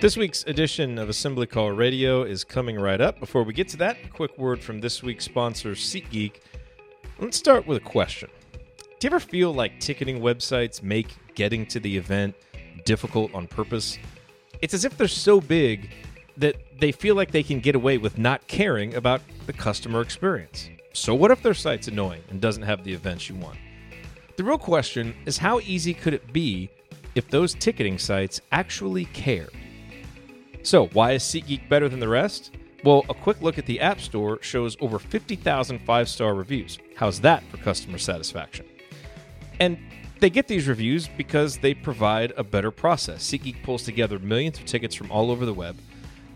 This week's edition of Assembly Call Radio is coming right up. Before we get to that, a quick word from this week's sponsor, SeatGeek. Let's start with a question. Do you ever feel like ticketing websites make getting to the event difficult on purpose? It's as if they're so big that they feel like they can get away with not caring about the customer experience. So, what if their site's annoying and doesn't have the events you want? The real question is how easy could it be if those ticketing sites actually cared? So, why is SeatGeek better than the rest? Well, a quick look at the App Store shows over 50,000 five star reviews. How's that for customer satisfaction? And they get these reviews because they provide a better process. SeatGeek pulls together millions of tickets from all over the web.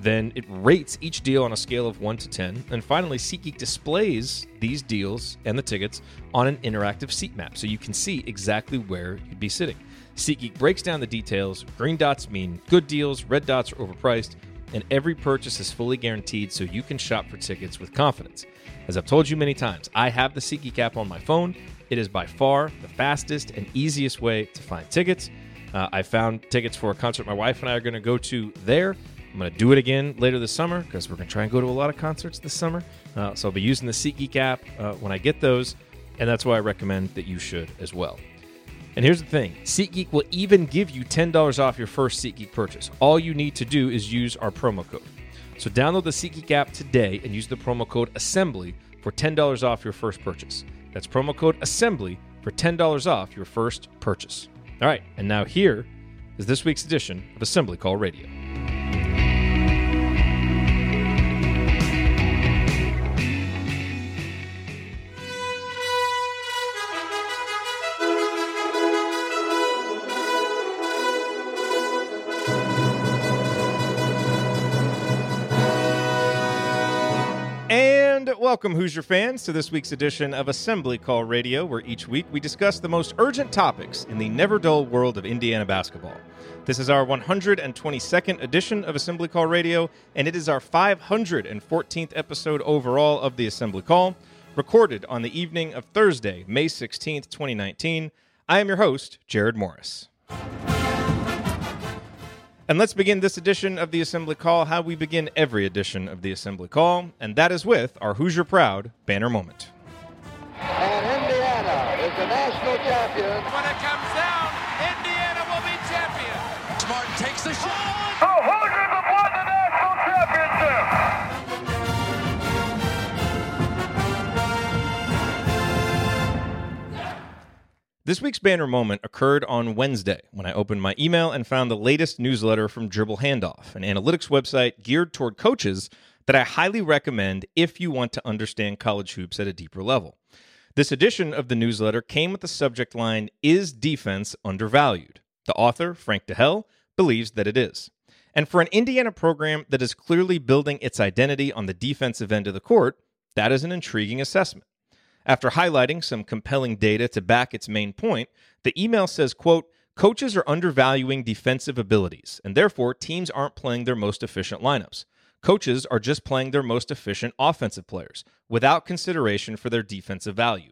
Then it rates each deal on a scale of 1 to 10. And finally, SeatGeek displays these deals and the tickets on an interactive seat map so you can see exactly where you'd be sitting. SeatGeek breaks down the details. Green dots mean good deals, red dots are overpriced, and every purchase is fully guaranteed so you can shop for tickets with confidence. As I've told you many times, I have the SeatGeek app on my phone. It is by far the fastest and easiest way to find tickets. Uh, I found tickets for a concert my wife and I are going to go to there. I'm going to do it again later this summer because we're going to try and go to a lot of concerts this summer. Uh, so I'll be using the SeatGeek app uh, when I get those, and that's why I recommend that you should as well. And here's the thing SeatGeek will even give you $10 off your first SeatGeek purchase. All you need to do is use our promo code. So download the SeatGeek app today and use the promo code ASSEMBLY for $10 off your first purchase. That's promo code ASSEMBLY for $10 off your first purchase. All right, and now here is this week's edition of Assembly Call Radio. Welcome, Hoosier fans, to this week's edition of Assembly Call Radio, where each week we discuss the most urgent topics in the never dull world of Indiana basketball. This is our 122nd edition of Assembly Call Radio, and it is our 514th episode overall of the Assembly Call, recorded on the evening of Thursday, May 16th, 2019. I am your host, Jerod Morris. And let's begin this edition of the Assembly Call how we begin every edition of the Assembly Call, and that is with our Hoosier Proud banner moment. And Indiana is the national champion. When it comes down, This week's banner moment occurred on Wednesday when I opened my email and found the latest newsletter from Dribble Handoff, an analytics website geared toward coaches that I highly recommend if you want to understand college hoops at a deeper level. This edition of the newsletter came with the subject line Is Defense Undervalued? The author, Frank DeHell, believes that it is. And for an Indiana program that is clearly building its identity on the defensive end of the court, that is an intriguing assessment. After highlighting some compelling data to back its main point, the email says, quote, coaches are undervaluing defensive abilities, and therefore teams aren't playing their most efficient lineups. Coaches are just playing their most efficient offensive players without consideration for their defensive value.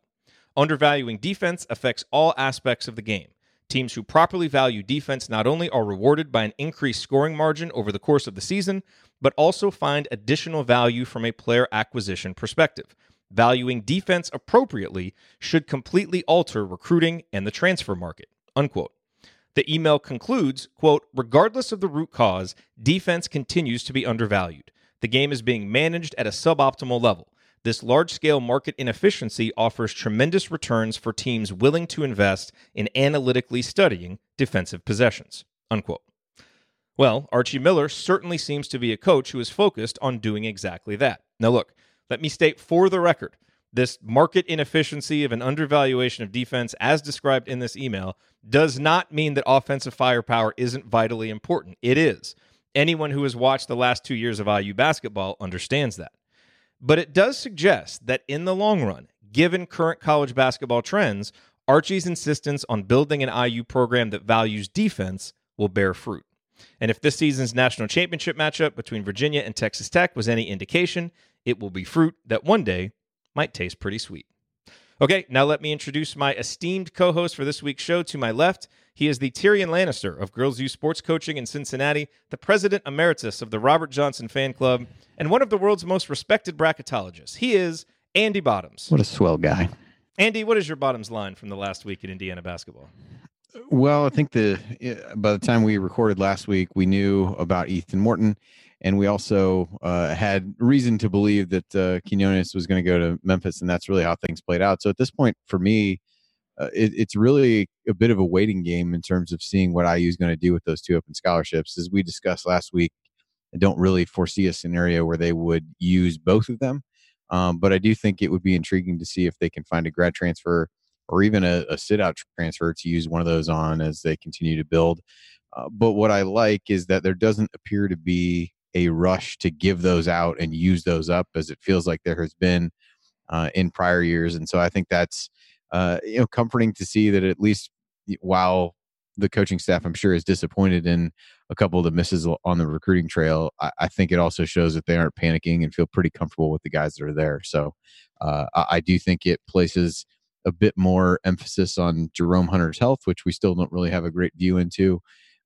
Undervaluing defense affects all aspects of the game. Teams who properly value defense not only are rewarded by an increased scoring margin over the course of the season, but also find additional value from a player acquisition perspective. Valuing defense appropriately should completely alter recruiting and the transfer market. Unquote. The email concludes, quote, regardless of the root cause, defense continues to be undervalued. The game is being managed at a suboptimal level. This large scale market inefficiency offers tremendous returns for teams willing to invest in analytically studying defensive possessions. Unquote. Well, Archie Miller certainly seems to be a coach who is focused on doing exactly that. Now, look, let me state for the record this market inefficiency of an undervaluation of defense, as described in this email, does not mean that offensive firepower isn't vitally important. It is. Anyone who has watched the last two years of IU basketball understands that. But it does suggest that in the long run, given current college basketball trends, Archie's insistence on building an IU program that values defense will bear fruit. And if this season's national championship matchup between Virginia and Texas Tech was any indication, it will be fruit that one day might taste pretty sweet. Okay, now let me introduce my esteemed co host for this week's show. To my left, he is the Tyrion Lannister of Girls U Sports Coaching in Cincinnati, the president emeritus of the Robert Johnson Fan Club, and one of the world's most respected bracketologists. He is Andy Bottoms. What a swell guy. Andy, what is your bottoms line from the last week in Indiana basketball? Well, I think the by the time we recorded last week, we knew about Ethan Morton, and we also uh, had reason to believe that uh, Quinones was going to go to Memphis, and that's really how things played out. So at this point, for me, uh, it, it's really a bit of a waiting game in terms of seeing what IU is going to do with those two open scholarships. As we discussed last week, I don't really foresee a scenario where they would use both of them, um, but I do think it would be intriguing to see if they can find a grad transfer or even a, a sit out transfer to use one of those on as they continue to build. Uh, but what I like is that there doesn't appear to be a rush to give those out and use those up as it feels like there has been uh, in prior years. And so I think that's uh, you know comforting to see that at least while the coaching staff I'm sure is disappointed in a couple of the misses on the recruiting trail. I, I think it also shows that they aren't panicking and feel pretty comfortable with the guys that are there. So uh, I, I do think it places a bit more emphasis on Jerome Hunter's health, which we still don't really have a great view into.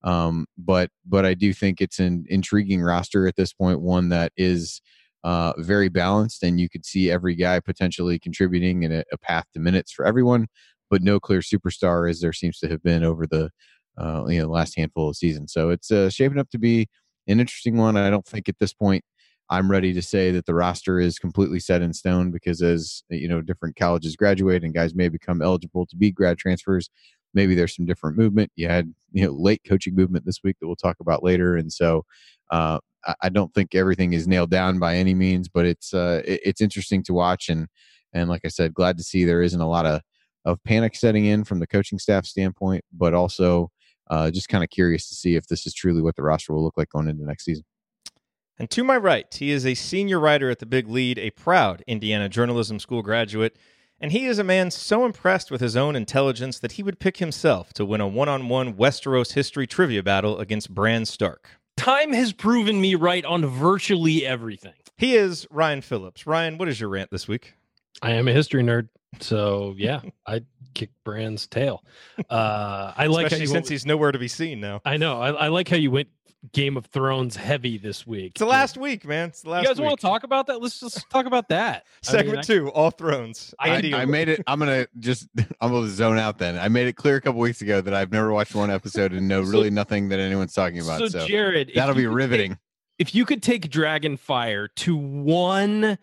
Um, but but I do think it's an intriguing roster at this point, one that is uh, very balanced, and you could see every guy potentially contributing in a, a, path to minutes for everyone, but no clear superstar as there seems to have been over the uh, you know last handful of seasons. So it's uh, shaping up to be an interesting one. I don't think at this point I'm ready to say that the roster is completely set in stone because as you know, different colleges graduate and guys may become eligible to be grad transfers. Maybe there's some different movement. You had you know late coaching movement this week that we'll talk about later, and so uh, I don't think everything is nailed down by any means. But it's uh, it's interesting to watch, and and like I said, glad to see there isn't a lot of of panic setting in from the coaching staff standpoint, but also uh, just kind of curious to see if this is truly what the roster will look like going into next season. And to my right, he is a senior writer at the Big Lead, a proud Indiana Journalism School graduate, and he is a man so impressed with his own intelligence that he would pick himself to win a one on one Westeros history trivia battle against Bran Stark. Time has proven me right on virtually everything. He is Ryan Phillips. Ryan, what is your rant this week? I am a history nerd. So yeah, I kick Bran's tail. Uh, I like Especially since went, he's nowhere to be seen now. I know. I, I, like how you went Game of Thrones heavy this week. It's the last week, man. It's the last. You guys week. want to talk about that? Let's just talk about that. Segment I mean, two, all Thrones. I, I, made it. I'm gonna just. I'm gonna zone out. Then I made it clear a couple weeks ago that I've never watched one episode and know so, really nothing that anyone's talking about. So, so Jerod, that'll be riveting. Take, if you could take Dragonfire to one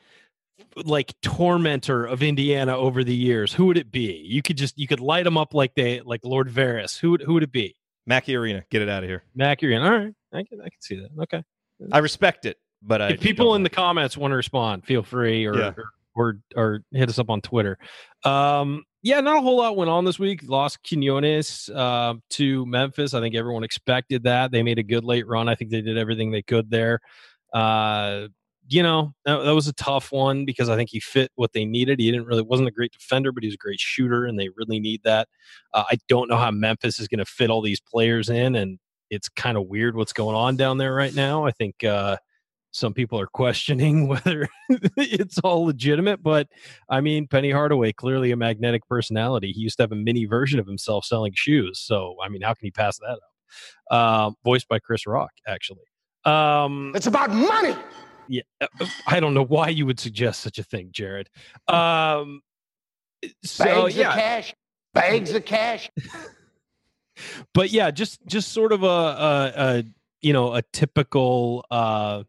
like tormentor of Indiana over the years, who would it be? You could just you could light them up like they like Lord Varys. Who would who would it be? Mackey Arena, get it out of here. Mackey Arena. All right, I can I can see that. Okay, I respect it, but if people in the comments want to respond, feel free or, yeah. or, or or hit us up on Twitter. Um, yeah, not a whole lot went on this week. Lost Quinones uh, to Memphis. I think everyone expected that. They made a good late run. I think they did everything they could there. Uh, you know, that, that, was a tough one because I think he fit what they needed. He didn't really wasn't a great defender, but he was a great shooter, and they really need that. Uh, I don't know how Memphis is going to fit all these players in, and it's kind of weird what's going on down there right now. I think uh, some people are questioning whether it's all legitimate, but I mean, Penny Hardaway clearly a magnetic personality. He used to have a mini version of himself selling shoes, so I mean, how can he pass that up? Uh, voiced by Chris Rock, actually. Um, it's about money yeah, uh, uh, I don't know why you would suggest such a thing, Jerod. Um, so bags yeah, of cash, bags of cash. but yeah, just just sort of a, a, a you know a typical uh,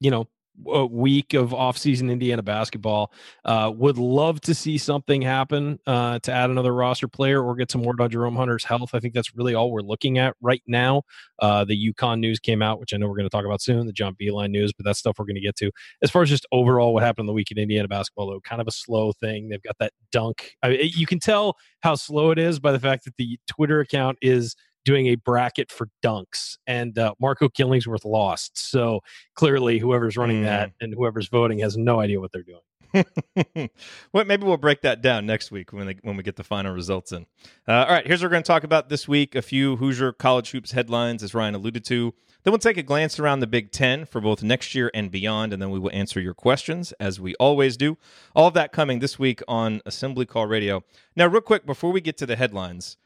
you know week of off-season Indiana basketball. Uh, would love to see something happen uh, to add another roster player or get some word on Jerome Hunter's health. I think that's really all we're looking at right now. Uh, the UConn news came out, which I know we're going to talk about soon. The John Beilein news, but that's stuff we're going to get to. As far as just overall what happened on the week in Indiana basketball, though, kind of a slow thing. They've got that dunk. I mean, you can tell how slow it is by the fact that the Twitter account is doing a bracket for dunks, and uh, Marco Killingsworth lost. So clearly, whoever's running mm. that and whoever's voting has no idea what they're doing. well, maybe we'll break that down next week when they, when we get the final results in. Uh, all right, here's what we're going to talk about this week: a few Hoosier college hoops headlines, as Ryan alluded to. Then we'll take a glance around the Big Ten for both next year and beyond, and then we will answer your questions as we always do. All of that coming this week on Assembly Call Radio. Now, real quick before we get to the headlines,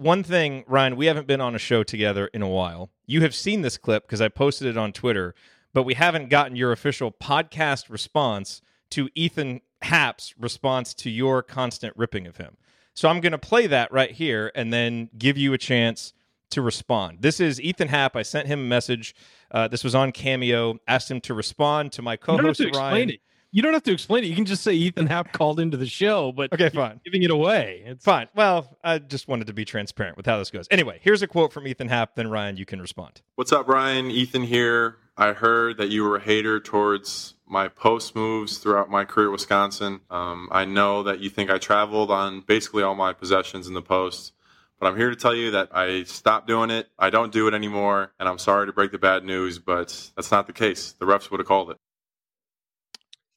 one thing, Ryan, we haven't been on a show together in a while. You have seen this clip because I posted it on Twitter, but we haven't gotten your official podcast response to Ethan Happ's response to your constant ripping of him. So I'm going to play that right here and then give you a chance to respond. This is Ethan Happ. I sent him a message. Uh, this was on Cameo. Asked him to respond to my co-host Ryan. It. You don't have to explain it. You can just say Ethan Happ called into the show, but okay, fine. Giving it away, it's fine. Well, I just wanted to be transparent with how this goes. Anyway, here's a quote from Ethan Happ. Then Ryan, you can respond. What's up, Ryan? Ethan here. I heard that you were a hater towards my post moves throughout my career at Wisconsin. Um, I know that you think I traveled on basically all my possessions in the post. But I'm here to tell you that I stopped doing it. I don't do it anymore. And I'm sorry to break the bad news, but that's not the case. The refs would have called it.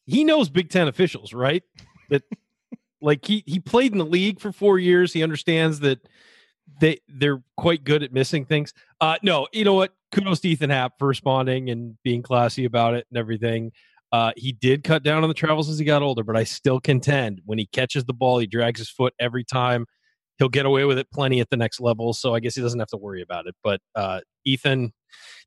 He knows Big Ten officials, right? That like he he played in the league for four years. He understands that they they're quite good at missing things. Uh no, you know what? Kudos to Ethan Happ for responding and being classy about it and everything. Uh, he did cut down on the travels as he got older, but I still contend when he catches the ball, he drags his foot every time he'll get away with it plenty at the next level. So I guess he doesn't have to worry about it. But uh, Ethan,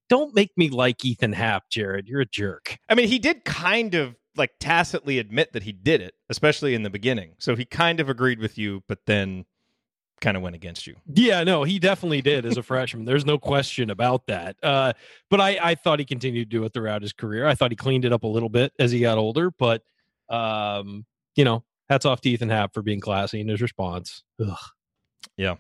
don't make me like Ethan Happ, Jerod. You're a jerk. I mean, he did kind of like tacitly admit that he did it, especially in the beginning. So he kind of agreed with you, but then kind of went against you. Yeah, no, he definitely did as a freshman. There's no question about that. Uh, but I, I thought he continued to do it throughout his career. I thought he cleaned it up a little bit as he got older, but um, you know, hats off to Ethan Happ for being classy in his response. Ugh. Yeah.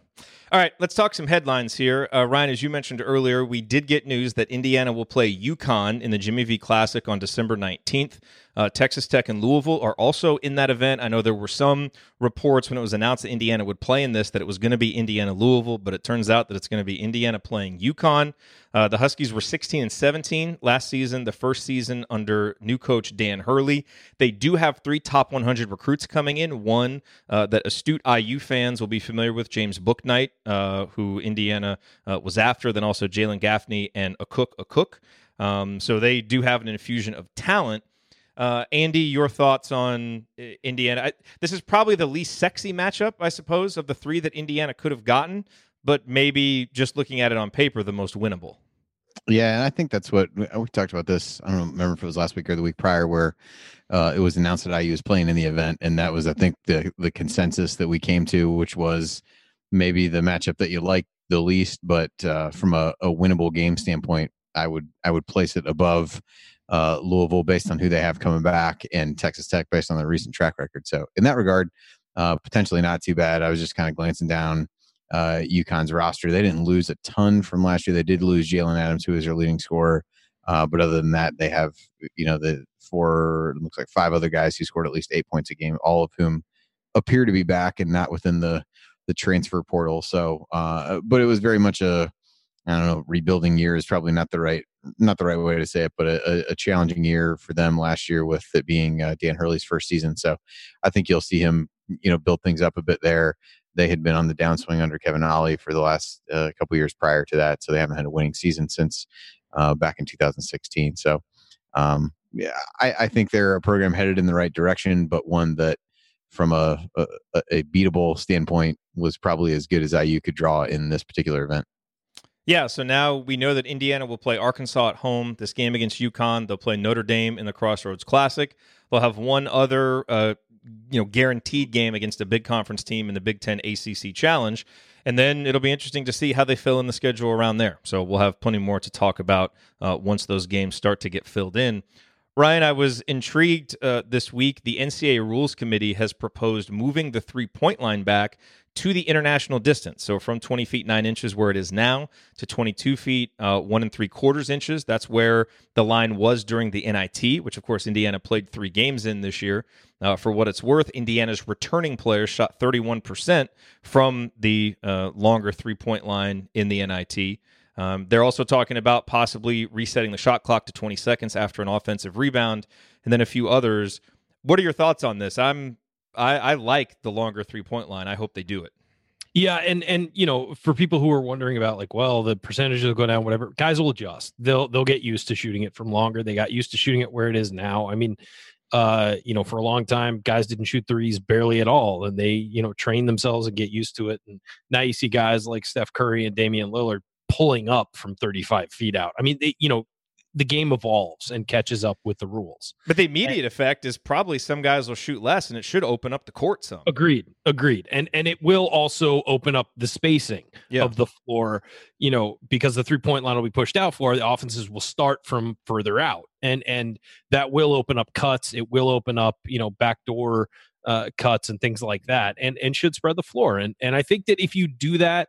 All right, let's talk some headlines here. Uh, Ryan, as you mentioned earlier, we did get news that Indiana will play UConn in the Jimmy V Classic on December 19th. Uh, Texas Tech and Louisville are also in that event. I know there were some reports when it was announced that Indiana would play in this that it was going to be Indiana Louisville, but it turns out that it's going to be Indiana playing UConn. Uh, the Huskies were 16 and 17 last season, the first season under new coach Dan Hurley. They do have three top 100 recruits coming in. One uh, that astute IU fans will be familiar with, James Bouknight, uh, who Indiana uh, was after. Then also Jalen Gaffney and Akok Akok. Um, so they do have an infusion of talent. Uh, Andy, your thoughts on uh, Indiana? I, this is probably the least sexy matchup, I suppose, of the three that Indiana could have gotten, but maybe just looking at it on paper, the most winnable. Yeah, and I think that's what we talked about this. I don't remember if it was last week or the week prior, where uh, it was announced that IU was playing in the event, and that was, I think, the the consensus that we came to, which was maybe the matchup that you like the least, but uh, from a, a winnable game standpoint, I would I would place it above uh, Louisville based on who they have coming back, and Texas Tech based on their recent track record. So in that regard, uh, potentially not too bad. I was just kind of glancing down uh, UConn's roster. They didn't lose a ton from last year. They did lose Jalen Adams, who is their leading scorer. Uh, but other than that, they have you know the four looks like five other guys who scored at least eight points a game, all of whom appear to be back and not within the the transfer portal. So, uh, but it was very much a I don't know rebuilding year is probably not the right not the right way to say it, but a, a challenging year for them last year with it being uh, Dan Hurley's first season. So I think you'll see him, you know, build things up a bit there. They had been on the downswing under Kevin Ollie for the last uh, couple years prior to that, so they haven't had a winning season since uh, back in 2016. So um, yeah, I, I think they're a program headed in the right direction, but one that from a, a, a beatable standpoint was probably as good as IU could draw in this particular event. Yeah, so now we know that Indiana will play Arkansas at home. This game against UConn, they'll play Notre Dame in the Crossroads Classic. They'll have one other, uh, you know, guaranteed game against a big conference team in the Big Ten ACC Challenge, and then it'll be interesting to see how they fill in the schedule around there. So we'll have plenty more to talk about uh, once those games start to get filled in. Ryan, I was intrigued uh, this week. The NCAA Rules Committee has proposed moving the three point line back to the international distance. So from 20 feet 9 inches, where it is now, to 22 feet uh, 1 and 3 quarters inches. That's where the line was during the NIT, which of course Indiana played three games in this year. Uh, for what it's worth, Indiana's returning players shot 31% from the uh, longer three point line in the NIT. Um, they're also talking about possibly resetting the shot clock to 20 seconds after an offensive rebound, and then a few others. What are your thoughts on this? I'm I, I like the longer three point line. I hope they do it. Yeah, and and you know, for people who are wondering about like, well, the percentages will go down, whatever. Guys will adjust. They'll they'll get used to shooting it from longer. They got used to shooting it where it is now. I mean, uh, you know, for a long time, guys didn't shoot threes barely at all, and they you know train themselves and get used to it. And now you see guys like Steph Curry and Damian Lillard pulling up from 35 feet out. I mean, they, you know, the game evolves and catches up with the rules. But the immediate and, effect is probably some guys will shoot less, and it should open up the court some. Agreed, agreed, and and it will also open up the spacing yeah. of the floor. You know, because the three point line will be pushed out for the offenses will start from further out, and and that will open up cuts. It will open up you know backdoor uh, cuts and things like that, and and should spread the floor. And and I think that if you do that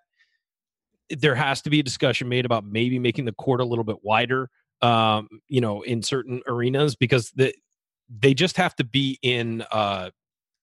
there has to be a discussion made about maybe making the court a little bit wider um, you know in certain arenas because the, they just have to be in uh,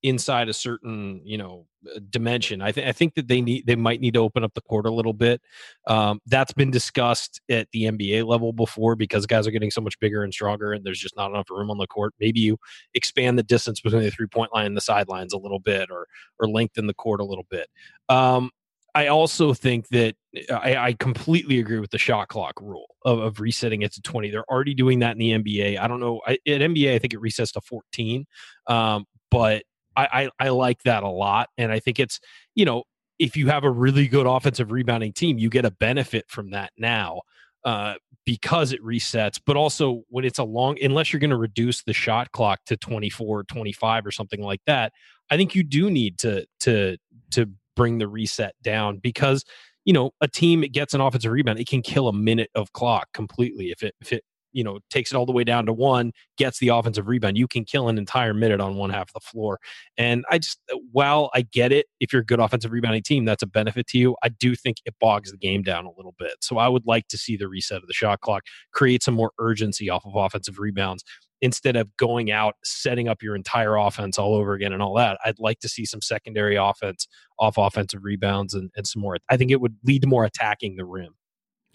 inside a certain you know uh, dimension. I think i think that they need they might need to open up the court a little bit. Um, that's been discussed at the nba level before because guys are getting so much bigger and stronger and there's just not enough room on the court. Maybe you expand the distance between the three point line and the sidelines a little bit or or lengthen the court a little bit. Um, I also think that I, I, completely agree with the shot clock rule of, of, resetting it to 20. They're already doing that in the NBA. I don't know. I, at NBA, I think it resets to 14. Um, but I, I, I like that a lot. And I think it's, you know, if you have a really good offensive rebounding team, you get a benefit from that now. Uh, because it resets, but also when it's a long, unless you're going to reduce the shot clock to 24, 25 or something like that, I think you do need to, to, to bring the reset down because you know a team gets an offensive rebound it can kill a minute of clock completely. If it if it you know takes it all the way down to one gets the offensive rebound you can kill an entire minute on one half of the floor. And i just while i get it if you're a good offensive rebounding team that's a benefit to you i do think it bogs the game down a little bit. So i would like to see the reset of the shot clock create some more urgency off of offensive rebounds instead of going out setting up your entire offense all over again and all that i'd like to see some secondary offense off offensive rebounds and, and some more. I think it would lead to more attacking the rim.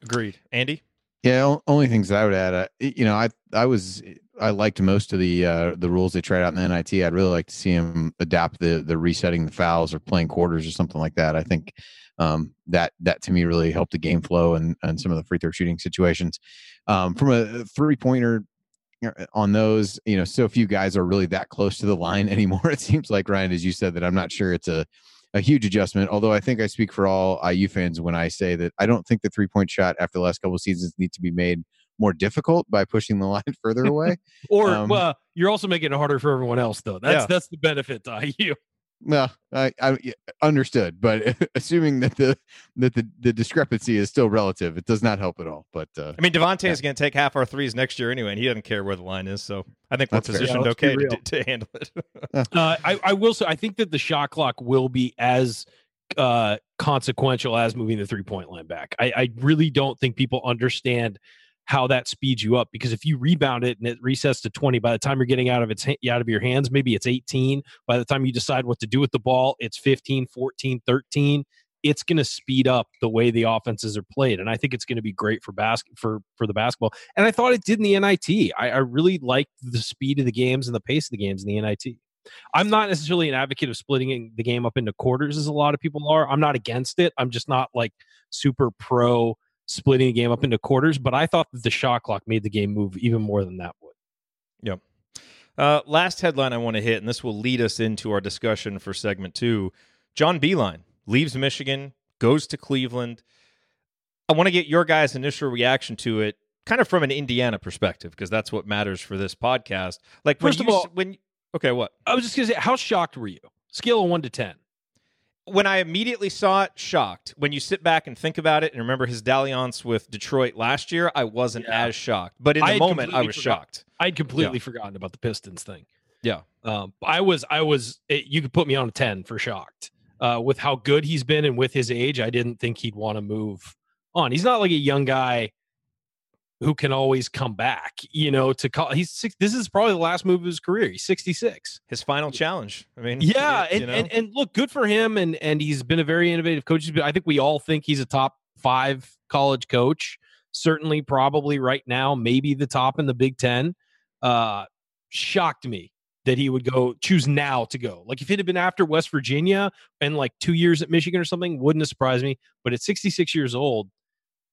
Agreed. Andy? Yeah only things i would add uh, you know i i was i liked most of the uh the rules they tried out in the nit i'd really like to see them adapt the the resetting the fouls or playing quarters or something like that. I think um, that that to me really helped the game flow and, and some of the free throw shooting situations. Um, from a three pointer on those, you know, so few guys are really that close to the line anymore. It seems like Ryan, as you said, that I'm not sure it's a a huge adjustment. Although I think I speak for all IU fans when I say that I don't think the three point shot after the last couple of seasons needs to be made more difficult by pushing the line further away. or um, well, you're also making it harder for everyone else, though. That's yeah. that's the benefit to IU. Well, I, I understood, but assuming that the that the, the discrepancy is still relative, it does not help at all. But uh, I mean, Devonte yeah. is going to take half our threes next year anyway, and he doesn't care where the line is. So I think we're That's positioned yeah, okay to, to, handle it. uh, I, I will say, I think that the shot clock will be as uh, consequential as moving the three point line back. I, I really don't think people understand how that speeds you up because if you rebound it and it resets to 20 by the time you're getting out of its out of your hands maybe it's 18 by the time you decide what to do with the ball it's 15 14 13 it's going to speed up the way the offenses are played and i think it's going to be great for basket for for the basketball and i thought it did in the nit I, I really liked the speed of the games and the pace of the games in the nit I'm not necessarily an advocate of splitting the game up into quarters as a lot of people are. I'm not against it. I'm just not like super pro splitting the game up into quarters. But I thought that the shot clock made the game move even more than that would. Yep. Uh, last headline I want to hit, and this will lead us into our discussion for segment two. John Beilein leaves Michigan, goes to Cleveland. I want to get your guys' initial reaction to it, kind of from an Indiana perspective, because that's what matters for this podcast. Like, first of all, when okay, what I was just gonna say, how shocked were you? Scale of one to ten. When I immediately saw it, shocked. When you sit back and think about it and remember his dalliance with Detroit last year, I wasn't Yeah. as shocked. But in the had moment, I was forgot- shocked. I'd completely forgotten about the Pistons thing. Yeah. Um, I was, I was. It, you could put me on a ten for shocked. Uh, with how good he's been and with his age, I didn't think he'd want to move on. He's not like a young guy who can always come back. You know, to call. He's six. This is probably the last move of his career. He's sixty six. His final challenge. I mean, Yeah, you and, know? and and look, good for him. And and he's been a very innovative coach. I think we all think he's a top five college coach. Certainly, probably right now, maybe the top in the Big Ten. Uh, shocked me that he would go choose now to go. Like if it had been after West Virginia and like two years at Michigan or something, wouldn't have surprised me. But at 66 years old,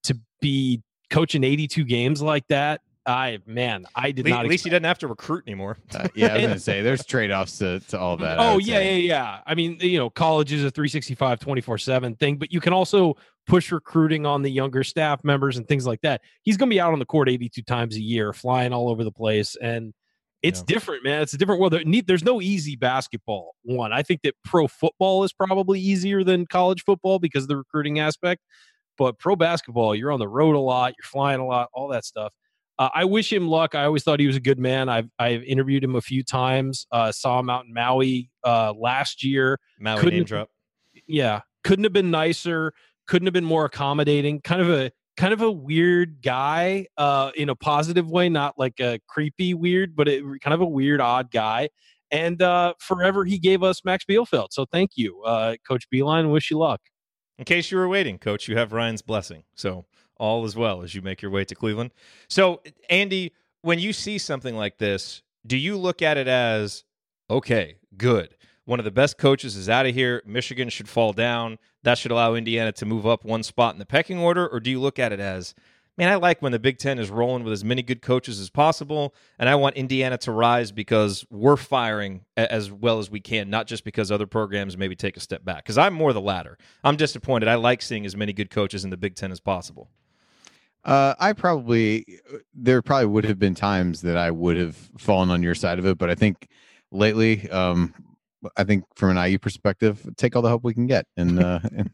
to be coaching 82 games like that, I man, I did Le- not. at least he expect- doesn't have to recruit anymore. Uh, yeah, I was gonna say there's trade offs to, to all that. Oh yeah, say. yeah, yeah. I mean, you know, college is a 365 24/7 thing, but you can also push recruiting on the younger staff members and things like that. He's going to be out on the court 82 times a year, flying all over the place and it's Yeah. different, man. It's a different world. There's no easy basketball. One, I think that pro football is probably easier than college football because of the recruiting aspect. But pro basketball, you're on the road a lot, you're flying a lot, all that stuff. Uh, I wish him luck. I always thought he was a good man. I've I've interviewed him a few times. Uh, saw him out in Maui uh, last year. Maui Couldn't name drop. Yeah, couldn't have been nicer. Couldn't have been more accommodating. Kind of a kind of a weird guy uh, in a positive way, not like a creepy weird, but it, kind of a weird, odd guy. And uh, forever he gave us Max Bielfeldt. So thank you, uh, Coach Beilein. Wish you luck. In case you were waiting, coach, you have Ryan's blessing. So all is well as you make your way to Cleveland. So, Andy, when you see something like this, do you look at it as, okay, good. One of the best coaches is out of here. Michigan should fall down. That should allow Indiana to move up one spot in the pecking order. Or do you look at it as, man, I like when the Big Ten is rolling with as many good coaches as possible, and I want Indiana to rise because we're firing as well as we can, not just because other programs maybe take a step back. Because I'm more the latter. I'm disappointed. I like seeing as many good coaches in the Big Ten as possible. Uh, I probably there probably would have been times that I would have fallen on your side of it, but I think lately, um, I think from an IU perspective, take all the help we can get and uh, and,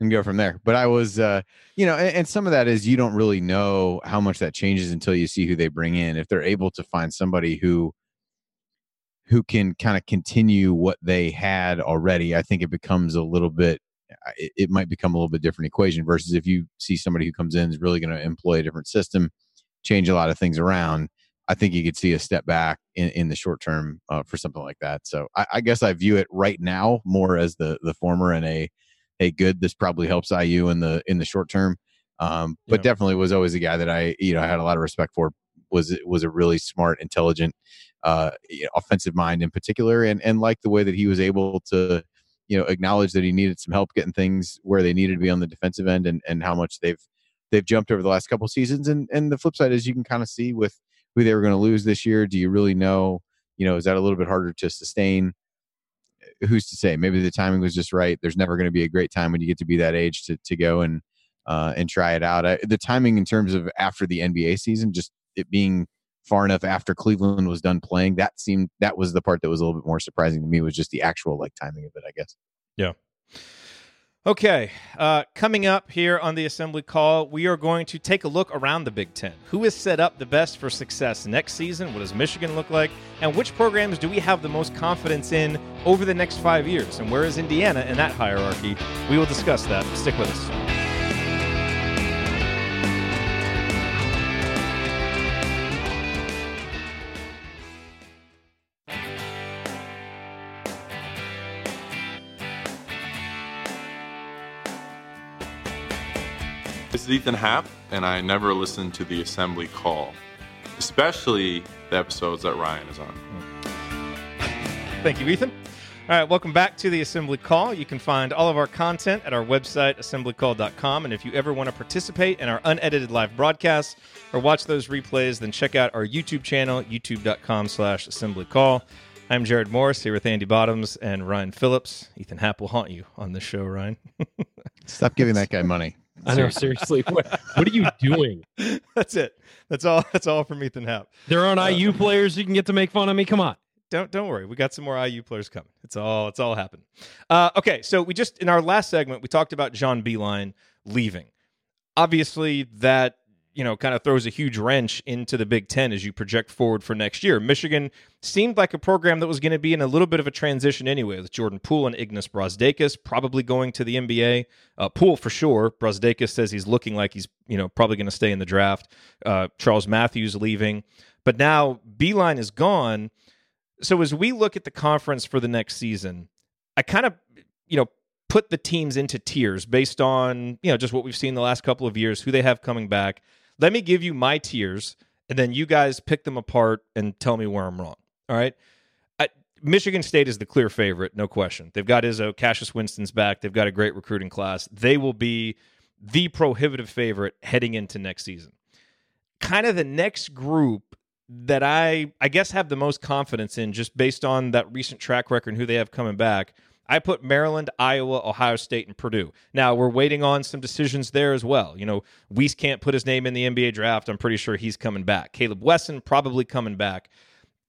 and go from there. But I was, uh, you know, and, and some of that is you don't really know how much that changes until you see who they bring in. If they're able to find somebody who who can kind of continue what they had already, I think it becomes a little bit it, it might become a little bit different equation versus if you see somebody who comes in is really going to employ a different system, change a lot of things around. I think you could see a step back in, in the short term uh, for something like that. So I, I guess I view it right now more as the the former and a a good. This probably helps IU in the in the short term, um, but Yeah. definitely was always a guy that I you know had a lot of respect for. Was was a really smart, intelligent, uh, you know, offensive mind in particular, and and like the way that he was able to you know acknowledge that he needed some help getting things where they needed to be on the defensive end and and how much they've they've jumped over the last couple seasons and and the flip side is you can kind of see with who they were going to lose this year. Do you really know you know is that a little bit harder to sustain? Who's to say? Maybe the timing was just right. There's never going to be a great time when you get to be that age to to go and uh and try it out. I, the timing in terms of after the NBA season just it being far enough after Cleveland was done playing that seemed that was the part that was a little bit more surprising to me was just the actual like timing of it I guess Okay, uh, coming up here on the assembly call, we are going to take a look around the Big Ten. Who is set up the best for success next season? What does Michigan look like? And which programs do we have the most confidence in over the next five years? And where is Indiana in that hierarchy? We will discuss that. Stick with us. This is Ethan Happ, and I never listen to the assembly call, especially the episodes that Ryan is on. Thank you, Ethan. All right, welcome back to the Assembly Call. You can find all of our content at our website, assemblycall.com. And if you ever want to participate in our unedited live broadcasts or watch those replays, then check out our YouTube channel, youtube.com slash assemblycall. I'm Jerod Morris here with Andy Bottoms and Ryan Phillips. Ethan Happ will haunt you on this show, Ryan. stop giving that guy money I know, seriously. What, what are you doing? That's it. That's all. That's all from Ethan Happ. There aren't IU players you can get to make fun of me. Come on. don't don't worry. We got some more IU players coming. It's all it's all happened. Uh, okay, so we just in our last segment we talked about John Beilein leaving. Obviously, that you know, kind of throws a huge wrench into the Big Ten as you project forward for next year. Michigan seemed like a program that was going to be in a little bit of a transition anyway, with Jordan Poole and Ignas Brazdeikis probably going to the NBA. Uh, Poole for sure. Brazdeikis says he's looking like he's, you know, probably going to stay in the draft. Uh, Charles Matthews leaving. But now Beilein is gone. So as we look at the conference for the next season, I kind of, you know, put the teams into tiers based on, you know, just what we've seen the last couple of years, who they have coming back let me give you my tiers, and then you guys pick them apart and tell me where I'm wrong. All right. I, Michigan State is the clear favorite, no question. They've got Izzo, Cassius Winston's back. They've got a great recruiting class. They will be the prohibitive favorite heading into next season. Kind of the next group that I I guess have the most confidence in just based on that recent track record and who they have coming back I put Maryland, Iowa, Ohio State, and Purdue. Now we're waiting on some decisions there as well. You know, Wieskamp put his name in the NBA draft. I'm pretty sure he's coming back. Caleb Wesson probably coming back,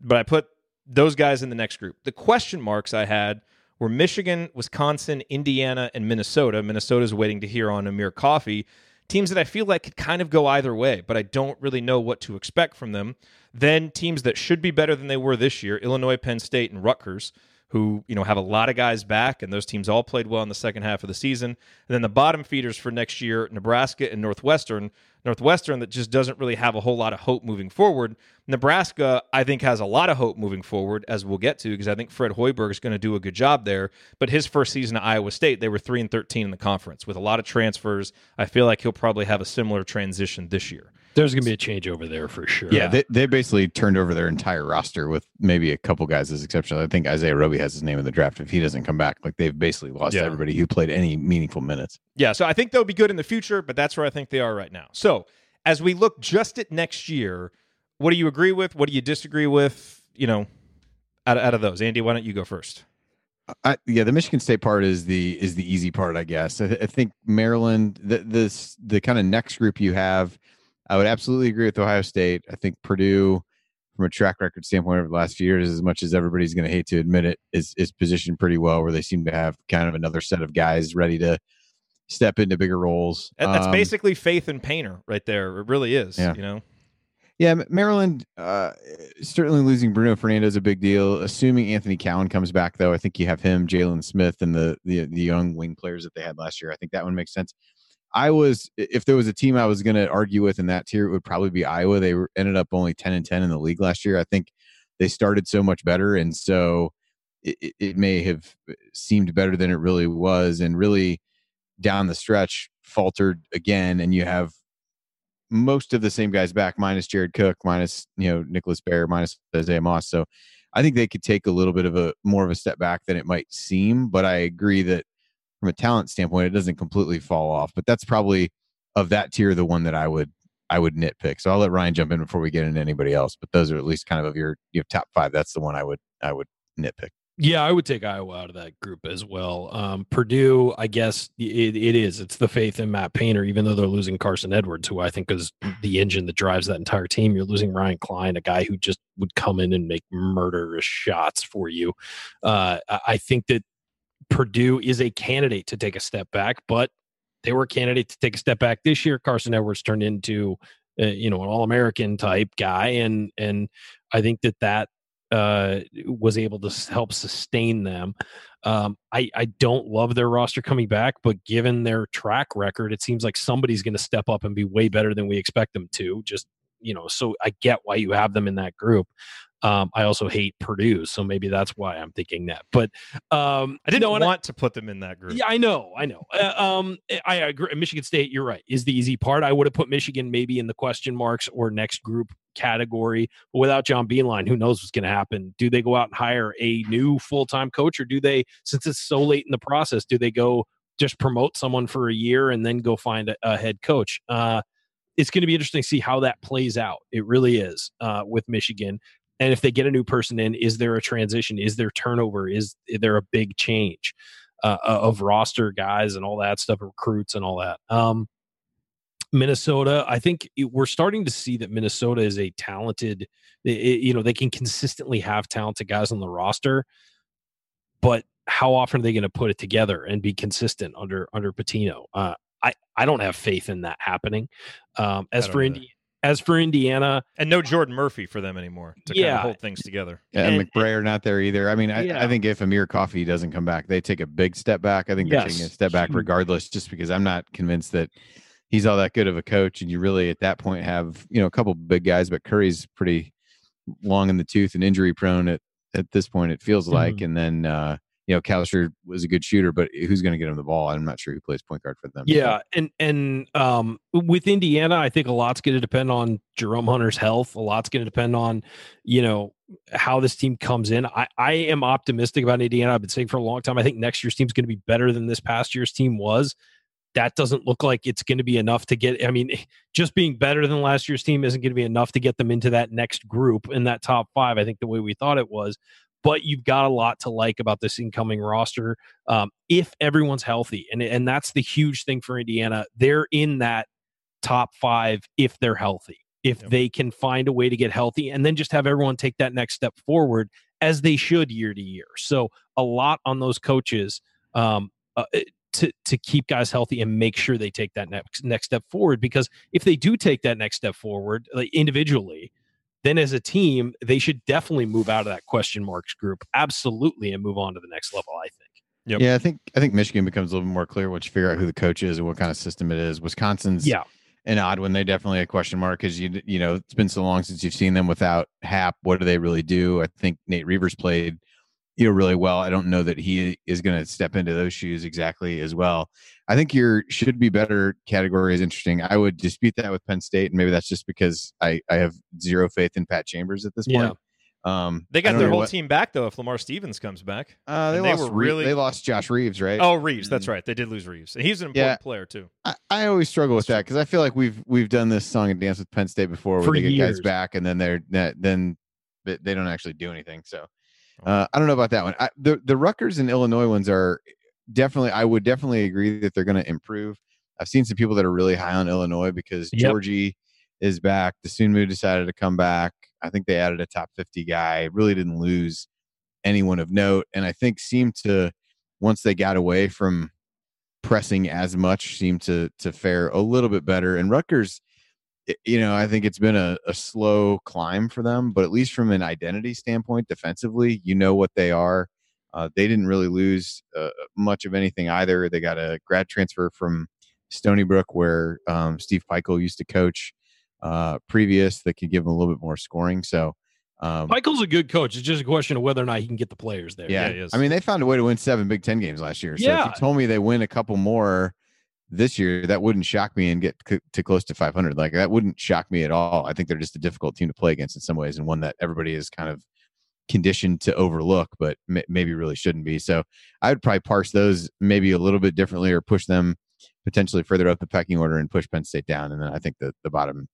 but I put those guys in the next group. The question marks I had were Michigan, Wisconsin, Indiana, and Minnesota. Minnesota's waiting to hear on Amir Coffey. Teams that I feel like could kind of go either way, but I don't really know what to expect from them. Then teams that should be better than they were this year Illinois, Penn State, and Rutgers who you know have a lot of guys back, and those teams all played well in the second half of the season. And then the bottom feeders for next year, Nebraska and Northwestern. Northwestern that just doesn't really have a whole lot of hope moving forward. Nebraska, I think, has a lot of hope moving forward, as we'll get to, because I think Fred Hoiberg is going to do a good job there. But his first season at Iowa State, they were three and thirteen in the conference with a lot of transfers. I feel like he'll probably have a similar transition this year. There's going to be a change over there for sure. Yeah, they, they basically turned over their entire roster with maybe a couple guys as exceptional. I think Isaiah Roby has his name in the draft. If he doesn't come back, like they've basically lost yeah. everybody who played any meaningful minutes. Yeah, so I think they'll be good in the future, but that's where I think they are right now. So as we look just at next year, what do you agree with? What do you disagree with? You know, out, out of those, Andy, why don't you go first? I, yeah, the Michigan State part is the is the easy part, I guess. I, th- I think Maryland, the, this the kind of next group you have I would absolutely agree with Ohio State. I think Purdue, from a track record standpoint over the last few years, as much as everybody's going to hate to admit it, is is positioned pretty well where they seem to have kind of another set of guys ready to step into bigger roles. That's um, basically faith in Painter right there. It really is. Yeah. You know. Yeah, Maryland uh, certainly losing Bruno Fernando is a big deal. Assuming Anthony Cowan comes back, though, I think you have him, Jalen Smith, and the, the the young wing players that they had last year. I think that one makes sense. I was if there was a team I was going to argue with in that tier, it would probably be Iowa. They ended up only ten and ten in the league last year. I think they started so much better, and so it, it may have uh, seemed better than it really was, and really down the stretch faltered again. And you have most of the same guys back, minus Jared Cook, minus you know Nicholas Baer, minus Isaiah Moss. So I think they could take a little bit of a more of a step back than it might seem. But I agree that from a talent standpoint, it doesn't completely fall off. But that's probably of that tier the one that I would I would nitpick. So I'll let Ryan jump in before we get into anybody else. But those are at least kind of of your you have top five. That's the one I would I would nitpick. Yeah, I would take Iowa out of that group as well. Um, Purdue, I guess it, it is. It's the faith in Matt Painter, even though they're losing Carson Edwards, who I think is the engine that drives that entire team. You're losing Ryan Cline, a guy who just would come in and make murderous shots for you. Uh, I think that Purdue is a candidate to take a step back, but they were a candidate to take a step back this year. Carson Edwards turned into, uh, you know, an All American type guy, and and I think that that uh, was able to help sustain them. Um, I I don't love their roster coming back, but given their track record, it seems like somebody's going to step up and be way better than we expect them to. Just you know, so I get why you have them in that group. Um, I also hate Purdue, so maybe that's why I'm thinking that. But um, I didn't no, want I, to put them in that group. Yeah, I know, I know. Uh, um, I agree. Michigan State, you're right, is the easy part. I would have put Michigan maybe in the question marks or next group category, but without John Beilein, who knows what's going to happen? Do they go out and hire a new full time coach, or do they, since it's so late in the process, do they go just promote someone for a year and then go find a, a head coach? Uh, it's going to be interesting to see how that plays out. It really is uh, with Michigan. And if they get a new person in, is there a transition? Is there turnover? Is, is there a big change uh, of roster guys and all that stuff, recruits and all that? Um, Minnesota, I think we're starting to see that Minnesota is a talented, you know, they can consistently have talented guys on the roster, but how often are they going to put it together and be consistent under under Pitino? Uh, I I don't have faith in that happening. Um, as for Indiana, as for Indiana, and no Jordan Murphy for them anymore to yeah, kind of hold things together. Yeah, and, and McBrayer not there either. I mean, I, yeah. I, think if Amir Coffey doesn't come back, they take a big step back. I think they're yes. taking a step back regardless, just because I'm not convinced that he's all that good of a coach. And you really at that point have you know a couple big guys, but Curry's pretty long in the tooth and injury prone at at this point. It feels like, mm-hmm. and then. uh you know, Kalscheur was a good shooter, but who's going to get him the ball? I'm not sure who plays point guard for them. Yeah, and and um, with Indiana, I think a lot's going to depend on Jerome Hunter's health. A lot's going to depend on, you know, how this team comes in. I I am optimistic about Indiana. I've been saying for a long time. I think next year's team's going to be better than this past year's team was. That doesn't look like it's going to be enough to get. I mean, just being better than last year's team isn't going to be enough to get them into that next group in that top five. I think the way we thought it was but you've got a lot to like about this incoming roster um, if everyone's healthy, and and that's the huge thing for Indiana. They're in that top five if they're healthy, if yep. they can find a way to get healthy, and then just have everyone take that next step forward as they should year to year. So a lot on those coaches. Um, uh, eh, to, to keep guys healthy and make sure they take that next next step forward because if they do take that next step forward like individually then as a team, they should definitely move out of that question marks group, absolutely, and move on to the next level. I think. Yep. Yeah, I think I think Michigan becomes a little more clear once you figure out who the coach is and what kind of system it is. Wisconsin's yeah an odd one. They definitely a question mark because you you know it's been so long since you've seen them without Happ. What do they really do? I think Nate Reuvers played you know really well. I don't know that he is going to step into those shoes exactly as well. I think your should be better category is interesting. I would dispute that with Penn State, and maybe that's just because I I have zero faith in Pat Chambers at this point. Yeah. Um, they got their whole what, team back though. If Lamar Stevens comes back, uh, they, lost, were really they lost Josh Reaves, right? Oh, Reaves, that's mm. right. They did lose Reaves, and he's an important yeah, player too. I, I always struggle with that because I feel like we've we've done this song and dance with Penn State before, where For they get years. guys back and then they're then they don't actually do anything. So uh, I don't know about that one. I, the the Rutgers and Illinois ones are definitely. I would definitely agree that they're going to improve. I've seen some people that are really high on Illinois because yep. Giorgi is back. Dosunmu decided to come back. I think they added a top 50 guy. Really didn't lose anyone of note, and I think seemed to once they got away from pressing as much, seemed to to fare a little bit better. And Rutgers you know, I think it's been a, a slow climb for them, but at least from an identity standpoint, defensively, you know what they are. Uh, they didn't really lose uh, much of anything either. They got a grad transfer from Stony Brook, where um, Steve Pikiell used to coach uh, previous, that could give them a little bit more scoring. So, um, Pikiell's a good coach. It's just a question of whether or not he can get the players there. Yeah, yeah I mean, they found a way to win seven Big Ten games last year. So yeah. if you told me they win a couple more this year, that wouldn't shock me and get c- to close to 500. Like that wouldn't shock me at all. I think they're just a difficult team to play against in some ways, and one that everybody is kind of conditioned to overlook, but m- maybe really shouldn't be. So I would probably parse those maybe a little bit differently, or push them potentially further up the pecking order and push Penn State down. And then I think the the bottom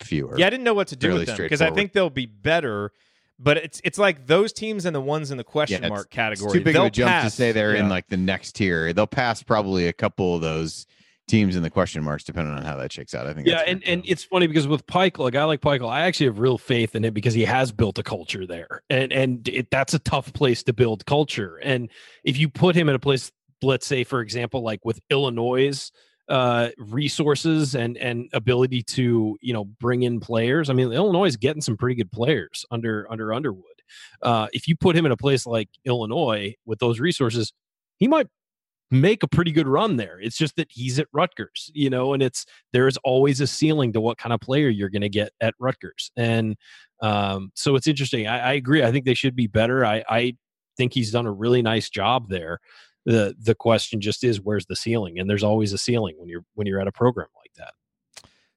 few yeah. I didn't know what to do with them because I think they'll be better. But it's it's like those teams and the ones in the question yeah, mark category. too big They'll of a jump pass. to say they're yeah. in like the next tier. They'll pass probably a couple of those teams in the question marks, depending on how that shakes out. I think. Yeah, and, and it's funny because with Pike, a guy like Pike, I actually have real faith in it because he has built a culture there, and and it, that's a tough place to build culture. And if you put him in a place, let's say, for example, like with Illinois uh resources and and ability to you know bring in players i mean illinois is getting some pretty good players under under underwood uh if you put him in a place like illinois with those resources he might make a pretty good run there. It's just that he's at Rutgers, you know, and it's there is always a ceiling to what kind of player you're going to get at Rutgers, and um, so it's interesting. I, I, agree. I think they should be better. I, I think he's done a really nice job there. The The question just is, where's the ceiling? And there's always a ceiling when you're when you're at a program like that.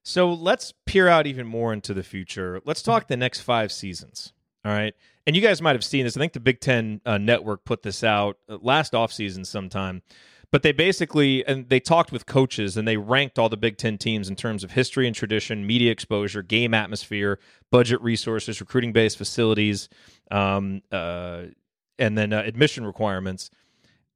So let's peer out even more into the future. Let's talk the next five seasons. All right. And you guys might have seen this. I think the Big Ten uh, Network put this out uh, last offseason sometime. But they basically, and they talked with coaches and they ranked all the Big Ten teams in terms of history and tradition, media exposure, game atmosphere, budget resources, recruiting based facilities, um, uh, and then uh, admission requirements.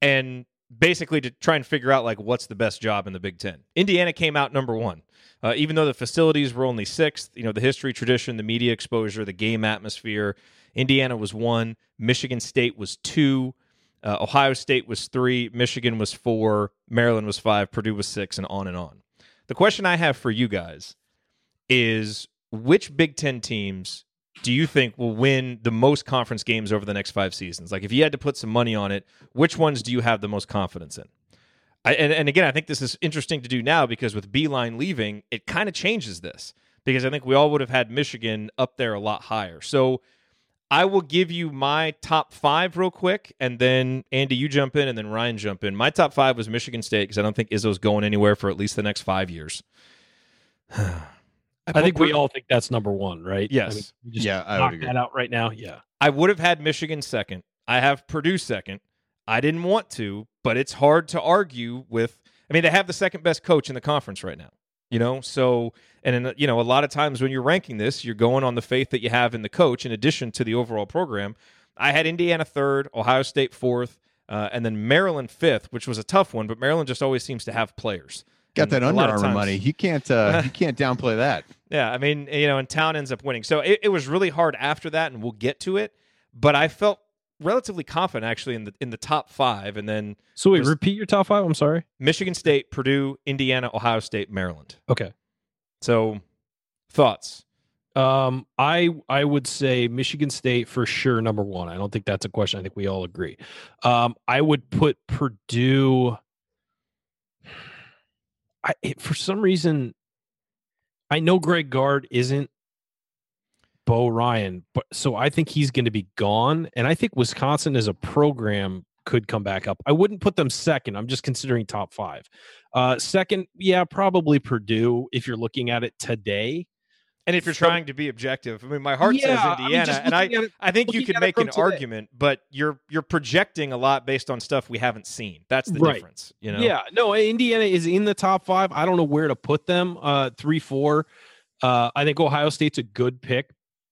And basically to try and figure out like what's the best job in the Big Ten. Indiana came out number one, uh, even though the facilities were only sixth. You know, the history, tradition, the media exposure, the game atmosphere. Indiana was one. Michigan State was two. Uh, Ohio State was three. Michigan was four. Maryland was five. Purdue was six, and on and on. The question I have for you guys is which Big Ten teams do you think will win the most conference games over the next five seasons? Like, if you had to put some money on it, which ones do you have the most confidence in? I, and, and again, I think this is interesting to do now because with Beilein leaving, it kind of changes this because I think we all would have had Michigan up there a lot higher. So I will give you my top five real quick, and then Andy, you jump in, and then Ryan jump in. My top five was Michigan State because I don't think Izzo's going anywhere for at least the next five years. I think we all think that's number one, right? Yes. I mean, just Yeah, I knock would agree. that out right now. Yeah. I would have had Michigan second. I have Purdue second. I didn't want to, but it's hard to argue with. I mean, they have the second best coach in the conference right now. You know, so and in, you know, a lot of times when you're ranking this, you're going on the faith that you have in the coach in addition to the overall program. I had Indiana third, Ohio State fourth, uh, and then Maryland fifth, which was a tough one. But Maryland just always seems to have players. Got that Under Armour money. You can't uh, you can't downplay that. Yeah, I mean, you know, and town ends up winning. So it, it was really hard after that, and we'll get to it. But I felt relatively confident actually in the in the top five, and then So wait, repeat your top five. I'm sorry. Michigan State, Purdue, Indiana, Ohio State, Maryland. Okay. So thoughts? Um, I I would say Michigan State for sure number one. I don't think that's a question. I think we all agree. Um, I would put Purdue. I it- for some reason, I know Greg Gard isn't Bo Ryan, but so I think he's going to be gone, and I think Wisconsin as a program could come back up. I wouldn't put them second. I'm just considering top five. Uh, second, yeah, probably Purdue if you're looking at it today. And if you're So- trying to be objective, I mean, my heart Yeah, says mean, Indiana, just and I, it- I think you could make an today. argument, but you're you're projecting a lot based on stuff we haven't seen. That's the Right. difference, you know. Yeah, no, Indiana is in the top five. I don't know where to put them. Uh, three, four. Uh, I think Ohio State's a good pick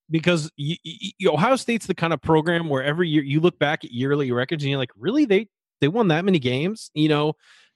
because y y- y- Ohio State's the kind of program where every year you look back at yearly records and you're like, really, they they won that many games? You know,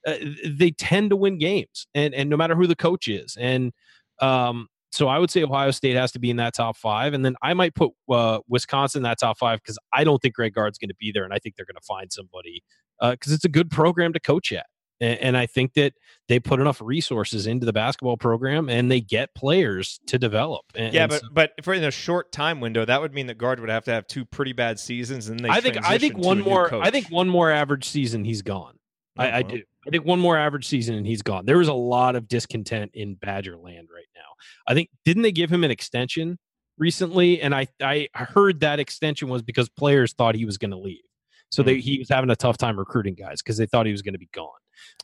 uh, they tend to win games, and and no matter who the coach is, and um, so I would say Ohio State has to be in that top five, and then I might put uh, Wisconsin in that top five because I don't think Greg Gard's going to be there, and I think they're going to find somebody because it's a good program to coach at. And, and I think that they put enough resources into the basketball program and they get players to develop. And, Yeah, and but so- but for in a short time window, that would mean that Gard would have to have two pretty bad seasons, and they. I think I think one more I think one more average season he's gone. Oh, I, I well. do. I think one more average season and he's gone. There was a lot of discontent in Badger land right now. I think didn't they give him an extension recently? And I I heard that extension was because players thought he was going to leave, so they, he was having a tough time recruiting guys because they thought he was going to be gone.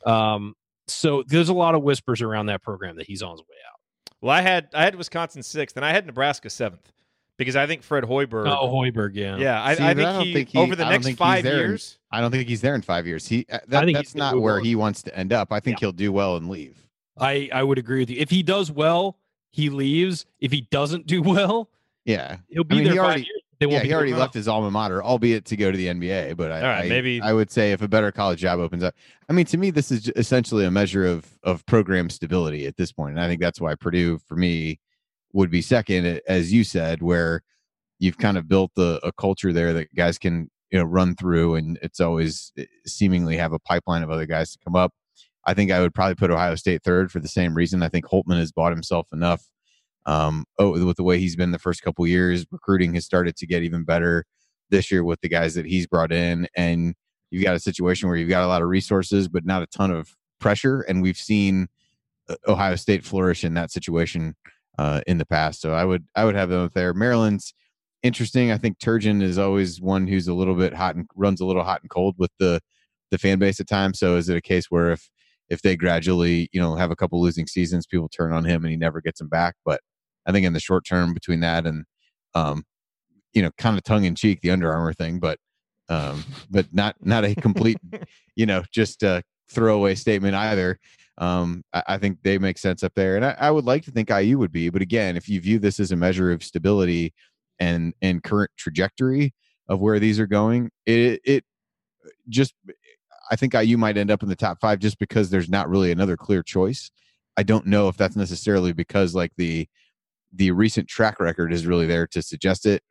Um, so there's a lot of whispers around that program that he's on his way out. Well, I had I had Wisconsin sixth, and I had Nebraska seventh because I think Fred Hoiberg. Oh, Hoiberg, yeah, yeah, I, See, I, think, I don't he, think he- over the I next he's five there in- years. I don't think he's there in five years. He uh, that, think that's not where on. he wants to end up. I think he'll do well and leave. I I would agree with you. If he does well, he leaves. If he doesn't do well, Yeah, he'll be I mean, there he already- years. They won't yeah. be He already left his alma mater, albeit to go to the NBA. But I, right, I- maybe- I would say if a better college job opens up, I mean, to me, this is essentially a measure of of program stability at this point, and I think that's why Purdue, for me, would be second, as you said, where you've kind of built a, a culture there that guys can you know run through, and it's always eh, seemingly have a pipeline of other guys to come up. I think I would probably put Ohio State third for the same reason. I think Holtman has bought himself enough. Um, oh, with the way he's been the first couple years, recruiting has started to get even better this year with the guys that he's brought in, and you've got a situation where you've got a lot of resources, but not a ton of pressure. And we've seen uh, Ohio State flourish in that situation uh, in the past. So I would I would have them up there. Maryland's interesting. I think Turgeon is always one who's a little bit hot and runs a little hot and cold with the the fan base at times. So is it a case where if if they gradually you know have a couple losing seasons, people turn on him and he never gets them back? But I think in the short term between that and um, you know, kind of tongue in cheek, the Under Armour thing, but um, but not not a complete, you know, just a throwaway statement either. Um, I, I think they make sense up there, and I, I would like to think IU would be, but again, if you view this as a measure of stability and and current trajectory of where these are going, it it just I think IU might end up in the top five just because there's not really another clear choice. I don't know if that's necessarily because like the the recent track record is really there to suggest it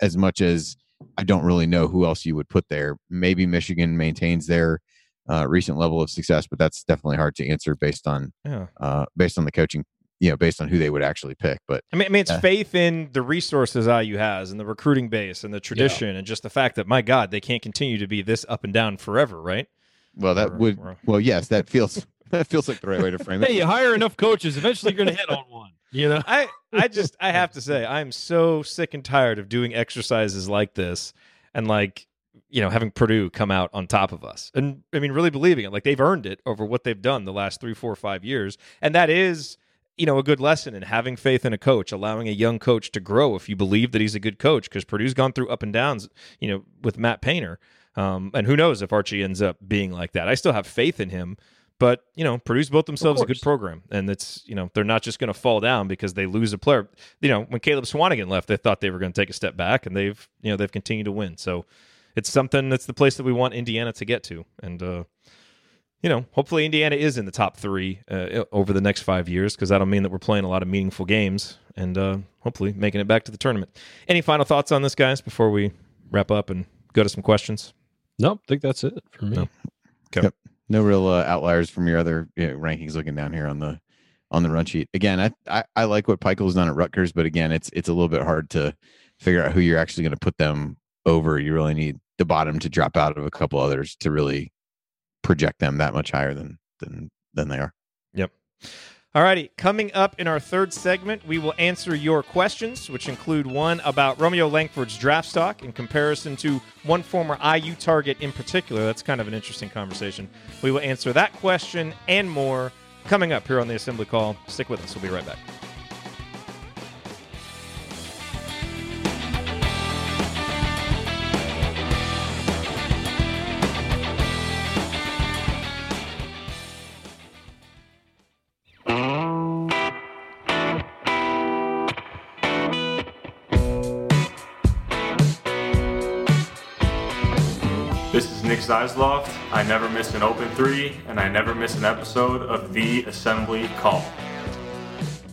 as much as I don't really know who else you would put there. Maybe Michigan maintains their uh, recent level of success, but that's definitely hard to answer based on Yeah. uh, based on the coaching, you know, based on who they would actually pick. But I mean, I mean, it's Uh, faith in the resources IU has and the recruiting base and the tradition and just the fact that, my God, they can't continue to be this up and down forever, right? well, that Or- would or- well, yes, that feels that feels like the right way to frame it. Hey, you hire enough coaches, eventually you're going to hit on one. You know, I, I just, I have to say, I'm so sick and tired of doing exercises like this and like, you know, having Purdue come out on top of us. And I mean, really believing it. Like they've earned it over what they've done the last three, four, five years. And that is, you know, a good lesson in having faith in a coach, allowing a young coach to grow if you believe that he's a good coach, because Purdue's gone through up and downs, you know, with Matt Painter. Um, and who knows if Archie ends up being like that. I still have faith in him. But you know, Purdue's built themselves a good program, and it's you know they're not just going to fall down because they lose a player. You know, when Caleb Swanigan left, they thought they were going to take a step back, and they've you know they've continued to win. So it's something that's the place that we want Indiana to get to, and uh, you know, hopefully Indiana is in the top three uh, over the next five years because that'll mean that we're playing a lot of meaningful games and uh, hopefully making it back to the tournament. Any final thoughts on this, guys, before we wrap up and go to some questions? nope. I think that's it for me. No. No real uh, outliers from your other you know, rankings. Looking down here on the on the run sheet again, I, I I like what Pikiell done at Rutgers, but again, it's it's a little bit hard to figure out who you're actually going to put them over. You really need the bottom to drop out of a couple others to really project them that much higher than than than they are. Yep. All righty. coming up in our third segment, we will answer your questions, which include one about Romeo Langford's draft stock in comparison to one former IU target in particular. That's kind of an interesting conversation. We will answer that question and more coming up here on the Assembly Call. Stick with us. We'll be right back. Zeisloft. I never miss an open three, and I never miss an episode of The Assembly Call.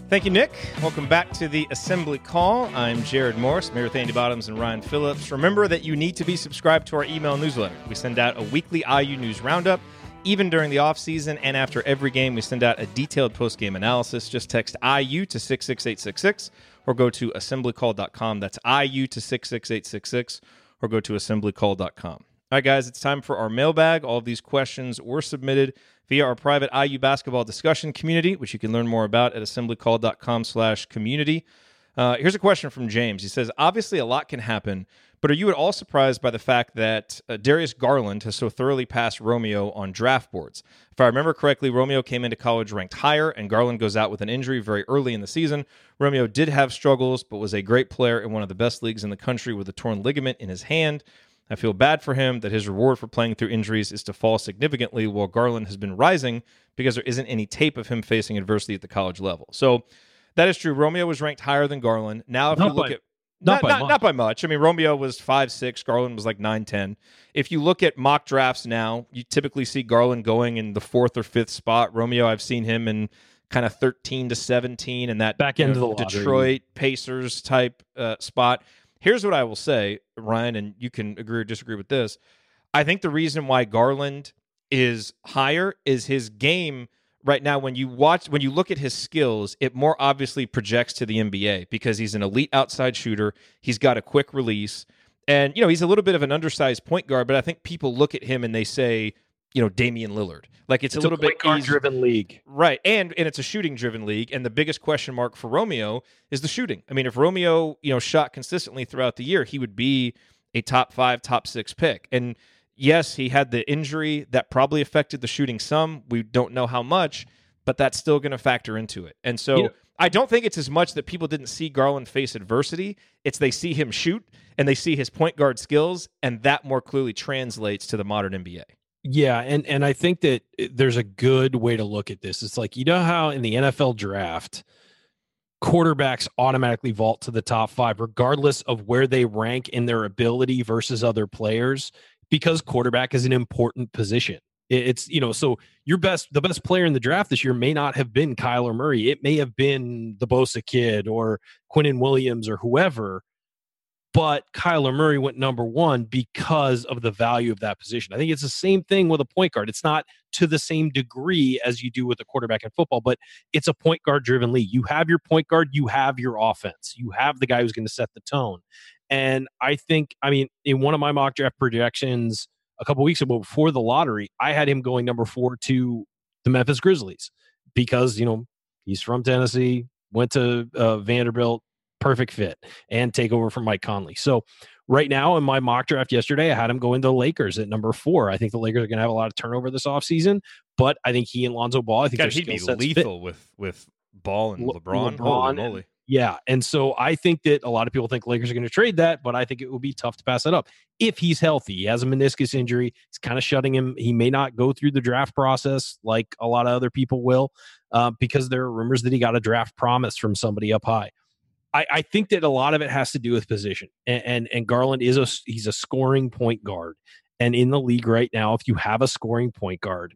Thank you, Nick. Welcome back to the Assembly Call. I'm Jerod Morris, with Andy Bottoms and Ryan Phillips. Remember that you need to be subscribed to our email newsletter. We send out a weekly IU news roundup. Even during the offseason and after every game, we send out a detailed post-game analysis. Just text IU to 66866 or go to assemblycall.com. That's IU to 66866 or go to assemblycall.com. All right, guys, it's time for our mailbag. All of these questions were submitted via our private IU basketball discussion community, which you can learn more about at assemblycall.com slash community. Uh, here's a question from James. He says, obviously a lot can happen, but are you at all surprised by the fact that uh, Darius Garland has so thoroughly passed Romeo on draft boards? If I remember correctly, Romeo came into college ranked higher, and Garland goes out with an injury very early in the season. Romeo did have struggles, but was a great player in one of the best leagues in the country with a torn ligament in his hand. I feel bad for him that his reward for playing through injuries is to fall significantly while Garland has been rising because there isn't any tape of him facing adversity at the college level. So that is true. Romeo was ranked higher than Garland. Now, if Not you look by- at not not, by not, much. not by much. I mean, Romeo was five six. Garland was like nine ten. If you look at mock drafts now, you typically see Garland going in the fourth or fifth spot. Romeo, I've seen him in kind of thirteen to seventeen, and that Back you end know, of the lottery. Detroit Pacers type uh, spot. Here's what I will say, Ryan, and you can agree or disagree with this. I think the reason why Garland is higher is his game right now when you watch when you look at his skills it more obviously projects to the NBA because he's an elite outside shooter he's got a quick release and you know he's a little bit of an undersized point guard but I think people look at him and they say you know Damian Lillard like it's, It's a little bit easy- driven league. Right. And and it's a shooting driven league. And the biggest question mark for Romeo is the shooting. I mean, if Romeo, you know, shot consistently throughout the year, he would be a top five, top six pick. And yes, he had the injury that probably affected the shooting some. We don't know how much, but that's still going to factor into it. And so know- I don't think it's as much that people didn't see Garland face adversity. It's they see him shoot and they see his point guard skills, and that more clearly translates to the modern NBA. Yeah, and and I think that eh, there's a good way to look at this. It's like you know how in the NFL draft, quarterbacks automatically vault to the top five, regardless of where they rank in their ability versus other players. because quarterback is an important position. It's you know, so your best the best player in the draft this year may not have been Kyler Murray. It may have been the Bosa kid or Quinnen Williams or whoever. But Kyler Murray went number one because of the value of that position. I think it's the same thing with a point guard. It's not to the same degree as you do with a quarterback in football, but it's a point guard driven league. You have your point guard, you have your offense, you have the guy who's going to set the tone. And I think, I mean, in one of my mock draft projections a couple weeks ago before the lottery, I had him going number four to the Memphis Grizzlies because, you know, he's from Tennessee, went to uh, Vanderbilt, perfect fit, and take over from Mike Conley. So, right now in my mock draft yesterday, I had him go into the Lakers at number four. I think the Lakers are going to have a lot of turnover this offseason, but I think he and Lonzo Ball, I think God, he'd be lethal fit. with with Ball and Le- LeBron. LeBron and, yeah. And so I think that a lot of people think Lakers are going to trade that, but I think it will be tough to pass that up if he's healthy. He has a meniscus injury. It's kind of shutting him. He may not go through the draft process like a lot of other people will uh, because there are rumors that he got a draft promise from somebody up high. I, I think that a lot of it has to do with position. And, and and Garland is a he's a scoring point guard. And in the league right now, if you have a scoring point guard,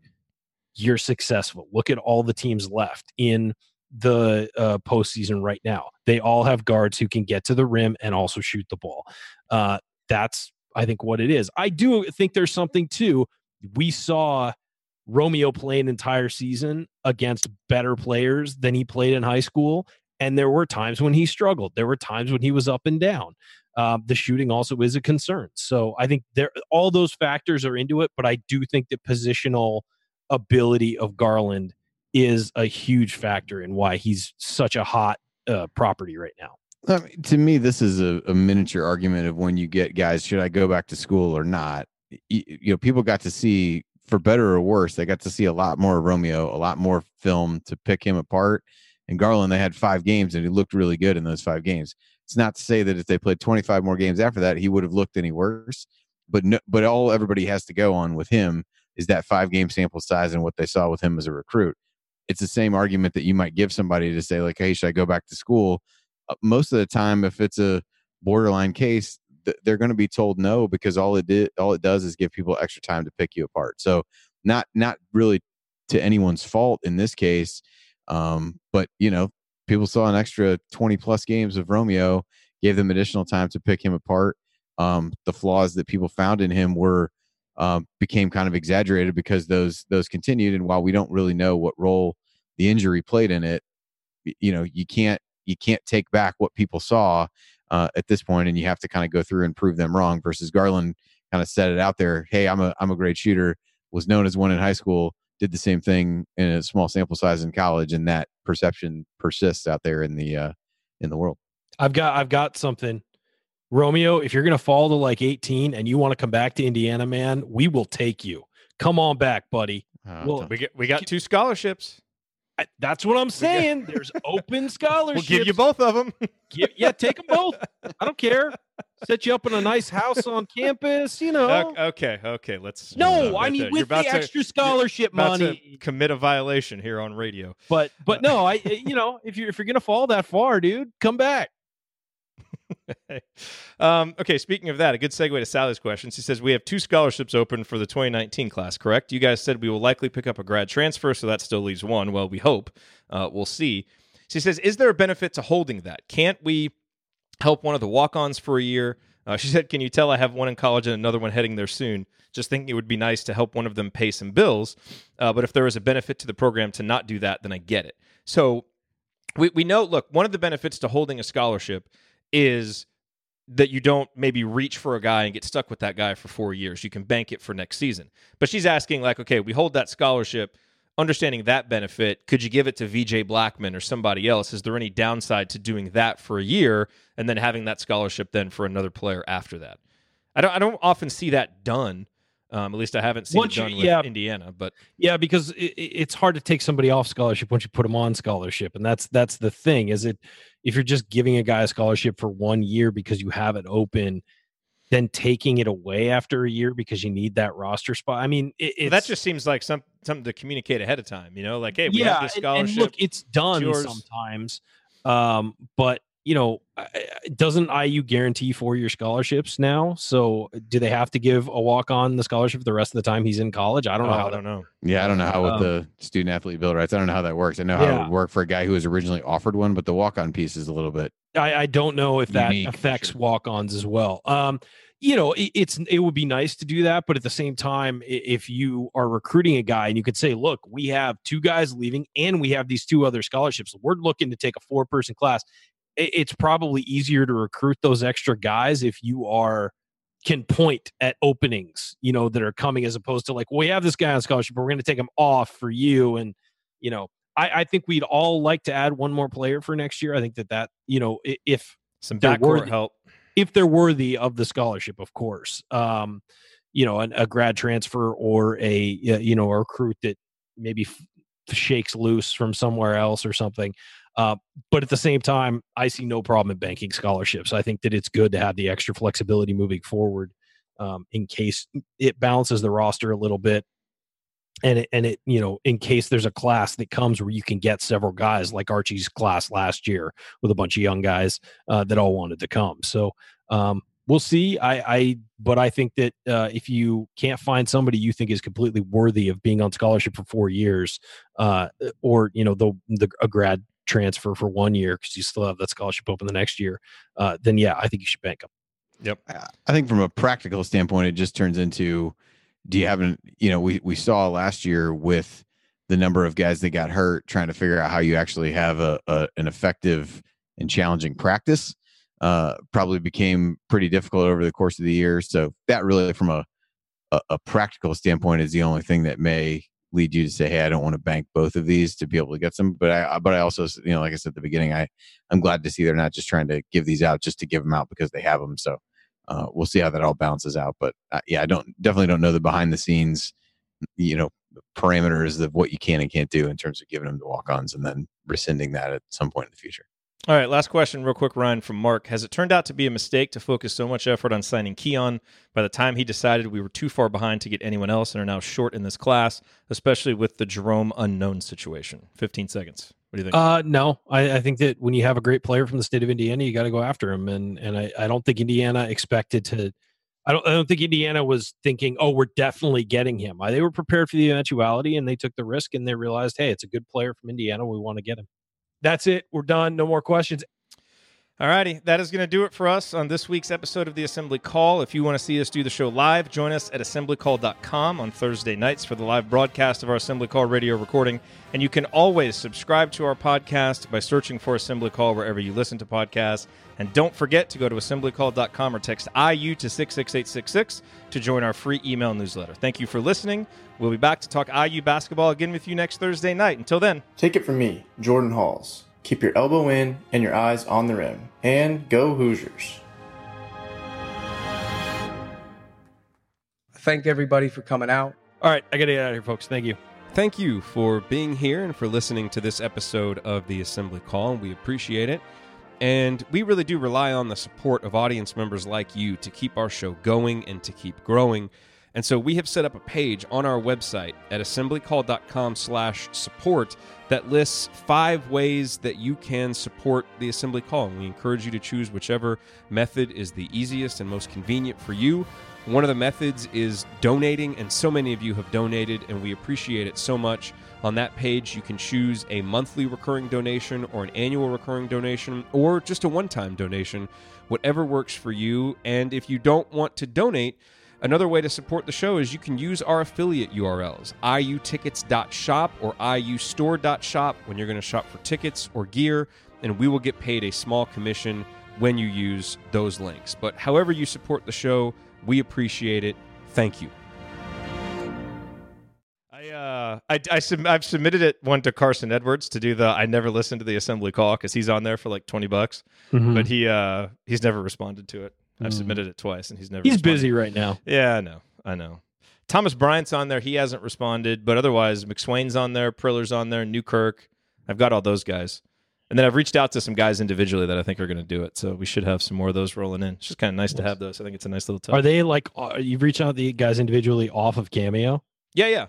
you're successful. Look at all the teams left in – the uh, postseason right now. They all have guards who can get to the rim and also shoot the ball. Uh, that's, I think, what it is. I do think there's something too. We saw Romeo play an entire season against better players than he played in high school. And there were times when he struggled. There were times when he was up and down. Um, the shooting also is a concern. So I think there all those factors are into it, but I do think the positional ability of Garland is a huge factor in why he's such a hot uh, property right now. I mean, to me, this is a, a, miniature argument of when you get guys, should I go back to school or not? You, you, know, people got to see, for better or worse, they got to see a lot more Romeo, a lot more film to pick him apart. And Garland, they had five games and he looked really good in those five games. It's not to say that if they played 25 more games after that, he would have looked any worse. But no, but all everybody has to go on with him is that five game sample size and what they saw with him as a recruit it's the same argument that you might give somebody to say like hey should i go back to school uh, most of the time if it's a borderline case th- they're going to be told no because all it did all it does is give people extra time to pick you apart so not not really to anyone's fault in this case um, but you know people saw an extra 20 plus games of romeo gave them additional time to pick him apart um, the flaws that people found in him were um, became kind of exaggerated because those those continued. And while we don't really know what role the injury played in it, you know, you can't you can't take back what people saw uh, at this point, and you have to kind of go through and prove them wrong. Versus Garland kind of set it out there. Hey, I'm a I'm a great shooter. Was known as one in high school. Did the same thing in a small sample size in college, and that perception persists out there in the uh, in the world. I've got I've got something Romeo, if you're going to fall to like 18 and you want to come back to Indiana, man, we will take you. Come on back, buddy. Uh, well, we get we got two scholarships. I, that's what I'm saying. There's open scholarships. We'll give you both of them. Give, yeah, take them both. I don't care. Set you up in a nice house on campus. You know. Okay, okay. Let's. No, I mean with the extra scholarship money. commit a violation here on radio. But but no, I you know if you're if you're gonna fall that far, dude, come back. um, okay, speaking of that, a good segue to Sally's question. She says, We have two scholarships open for the 2019 class, correct? You guys said we will likely pick up a grad transfer, so that still leaves one. Well, we hope. Uh, we'll see. She says, Is there a benefit to holding that? Can't we help one of the walk ons for a year? Uh, she said, Can you tell I have one in college and another one heading there soon? Just thinking it would be nice to help one of them pay some bills. Uh, but if there is a benefit to the program to not do that, then I get it. So we, we know, look, one of the benefits to holding a scholarship is that you don't maybe reach for a guy and get stuck with that guy for four years. You can bank it for next season. But she's asking, like, okay, we hold that scholarship, understanding that benefit. Could you give it to Vijay Blackmon or somebody else? Is there any downside to doing that for a year and then having that scholarship then for another player after that? I don't. I don't often see that done. Um, at least I haven't seen once it done you, with yeah, Indiana, but yeah, because it, it's hard to take somebody off scholarship once you put them on scholarship, and that's that's the thing. Is it if you're just giving a guy a scholarship for one year because you have it open, then taking it away after a year because you need that roster spot. I mean, it, well, that just seems like some something to communicate ahead of time. You know, like hey, we yeah, have this scholarship. And, and look, it's done sometimes, um, but you know, doesn't IU guarantee four year scholarships now? So do they have to give a walk on the scholarship the rest of the time he's in college? I don't know. Oh, how I don't know. Yeah, I don't know how with Um, the student athlete bill rights. I don't know how that works. I know how it Yeah. would work for a guy who was originally offered one, but the walk on piece is a little bit. I, I don't know if that Unique, affects sure. walk-ons as well. Um, you know, it, it's it would be nice to do that, but at the same time, if you are recruiting a guy and you could say, "Look, we have two guys leaving, and we have these two other scholarships. We're looking to take a four-person class." i- It's probably easier to recruit those extra guys if you are can point at openings, you know, that are coming as opposed to like, well, "We have this guy on scholarship, but we're going to take him off for you," and you know, I, I think we'd all like to add one more player for next year. I think that that you know, if Some backcourt help. If they're worthy of the scholarship, of course. Um, you know, an, a grad transfer or a you know a recruit that maybe f- shakes loose from somewhere else or something. Uh, but at the same time, I see no problem in banking scholarships. I think that it's good to have the extra flexibility moving forward um, in case it balances the roster a little bit. And it, and it, you know, in case there's a class that comes where you can get several guys like Archie's class last year with a bunch of young guys uh, that all wanted to come. So um, we'll see. I, I, but I think that uh, if you can't find somebody you think is completely worthy of being on scholarship for four years, uh, or you know, the, the a grad transfer for one year because you still have that scholarship open the next year, uh, then yeah, I think you should bank them. Yep. I think from a practical standpoint, it just turns into do you have an you know we we saw last year with the number of guys that got hurt trying to figure out how you actually have a, a an effective and challenging practice uh probably became pretty difficult over the course of the year. So that really from a a, a practical standpoint is the only thing that may lead you to say hey i don't want to bank both of these to be able to get some but i but i also you know like i said at the beginning i i'm glad to see they're not just trying to give these out just to give them out because they have them so uh, we'll see how that all balances out. But uh, yeah, I don't definitely don't know the behind the scenes, you know, parameters of what you can and can't do in terms of giving them the walk ons and then rescinding that at some point in the future. All right, last question, real quick, Ryan, from Mark. Has it turned out to be a mistake to focus so much effort on signing Keon by the time he decided we were too far behind to get anyone else and are now short in this class, especially with the Jerome unknown situation? 15 seconds. What do you think? Uh, no, I, I think that when you have a great player from the state of Indiana, you got to go after him, and and I, I don't think Indiana expected to. I don't I don't think Indiana was thinking, oh, we're definitely getting him. They were prepared for the eventuality, and they took the risk, and they realized, hey, it's a good player from Indiana. We want to get him. That's it. We're done. No more questions. All righty, that is going to do it for us on this week's episode of the Assembly Call. If you want to see us do the show live, join us at assemblycall.com on Thursday nights for the live broadcast of our Assembly Call radio recording. And you can always subscribe to our podcast by searching for Assembly Call wherever you listen to podcasts. And don't forget to go to assemblycall.com or text IU to 66866 to join our free email newsletter. Thank you for listening. We'll be back to talk IU basketball again with you next Thursday night. Until then, Take it from me, Jordan Hulls. Keep your elbow in and your eyes on the rim. And go Hoosiers. Thank everybody for coming out. All right, I got to get out of here, folks. Thank you. Thank you for being here and for listening to this episode of the Assembly Call. We appreciate it. And we really do rely on the support of audience members like you to keep our show going and to keep growing. And so we have set up a page on our website at assemblycall.com slash support that lists five ways that you can support the Assembly Call. And we encourage you to choose whichever method is the easiest and most convenient for you. One of the methods is donating, and so many of you have donated, and we appreciate it so much. On that page, you can choose a monthly recurring donation or an annual recurring donation or just a one time donation, whatever works for you. And if you don't want to donate, Another way to support the show is you can use our affiliate URLs, iutickets.shop or iustore.shop when you're going to shop for tickets or gear, and we will get paid a small commission when you use those links. But however you support the show, we appreciate it. Thank you. I uh I, I sub- I've submitted it one to Carson Edwards to do the I never listened to the assembly call because he's on there for like twenty bucks, Mhm. but he uh he's never responded to it. I've Mm. submitted it twice and he's never. He's responded. busy right now. Yeah, I know, I know. Thomas Bryant's on there. He hasn't responded, but otherwise McSwain's on there, Priller's on there, Newkirk. I've got all those guys, and then I've reached out to some guys individually that I think are going to do it. So we should have some more of those rolling in. It's just kind of nice to have those. I think it's a nice little touch. Are they like uh, you've reached out to the guys individually off of Cameo? Yeah, yeah.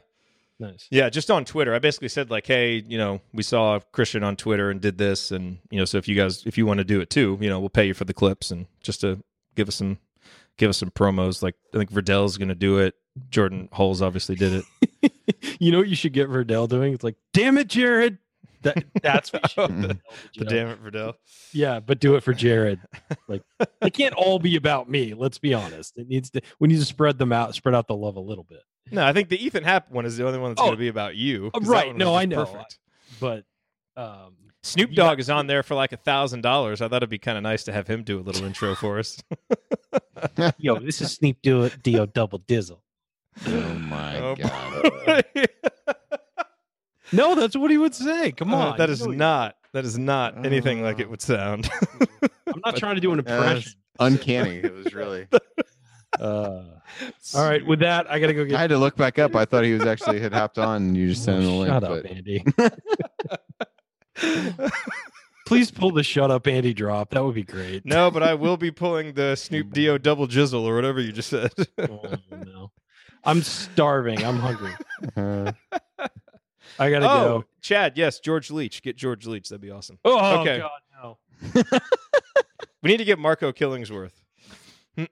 Nice. Yeah, just on Twitter. I basically said like, "Hey, you know, we saw Christian on Twitter and did this, and you know, so if you guys, if you want to do it too, you know, we'll pay you for the clips and just to give us some, give us some promos. Like, I think Verdell's going to do it. Jordan Hulls obviously did it. you know what you should get Verdell doing? It's like, damn it, Jerod. That that's what you should the, the damn it, Verdell. Yeah, but do it for Jerod. Like, it can't all be about me. Let's be honest. It needs to. We need to spread them out, spread out the love a little bit. No, I think the Ethan Happ one is the only one that's Oh. going to be about you. Right. No, I know. Perfect. But um, Snoop Dogg got- is on there for like a thousand dollars. I thought it'd be kind of nice to have him do a little intro for us. yo, this is Snoop Do Dio Double Dizzle. Oh my Oh, god. No, that's what he would say. Come Uh, on, that you is not that is not anything like it would sound. I'm not trying to do an impression. that's uncanny. It was really. Uh, all right, with that, I gotta go Get- I had to look back up. I thought he was actually had hopped on. and You just sent him the link. Shut up, but Andy. Please pull the "Shut Up, Andy" drop. That would be great. no, but I will be pulling the Snoop Dio double jizzle or whatever you just said. Oh, no. I'm starving. I'm hungry. uh, I gotta oh, go. Chad, yes, George Leach. Get George Leach. That'd be awesome. Oh okay. God, no. We need to get Marco Killingsworth. All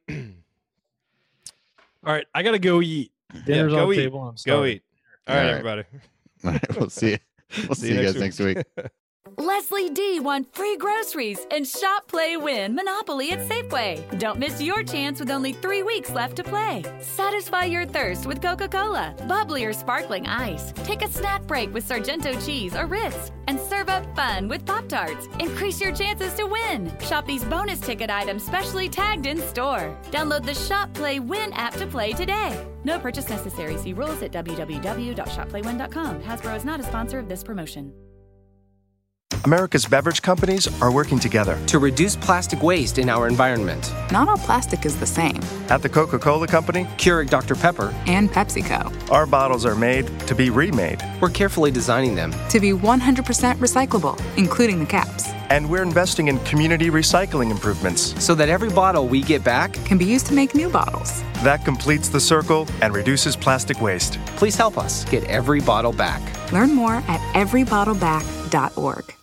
right, I gotta go eat. Dinner's go on the eat. table. I'm starving. Go starving. eat. All right, All right. everybody. all right, we'll see you. We'll see, you guys next week. Leslie D won free groceries and shop, play, win Monopoly at Safeway. Don't miss your chance with only three weeks left to play. Satisfy your thirst with Coca Cola, bubbly or sparkling ice. Take a snack break with Sargento cheese or Ritz. And serve up fun with Pop Tarts. Increase your chances to win. Shop these bonus ticket items specially tagged in store. Download the Shop, Play, Win app to play today. No purchase necessary. See rules at www.shopplaywin.com. Hasbro is not a sponsor of this promotion. America's beverage companies are working together. to reduce plastic waste in our environment. Not all plastic is the same. At the Coca Cola Company, Keurig Dr. Pepper, And PepsiCo. our bottles are made to be remade. we're carefully designing them. To be 100% recyclable, including the caps. And we're investing in community recycling improvements. So that every bottle we get back, Can be used to make new bottles. That completes the circle and reduces plastic waste. please help us get every bottle back. Learn more at everybottleback.org.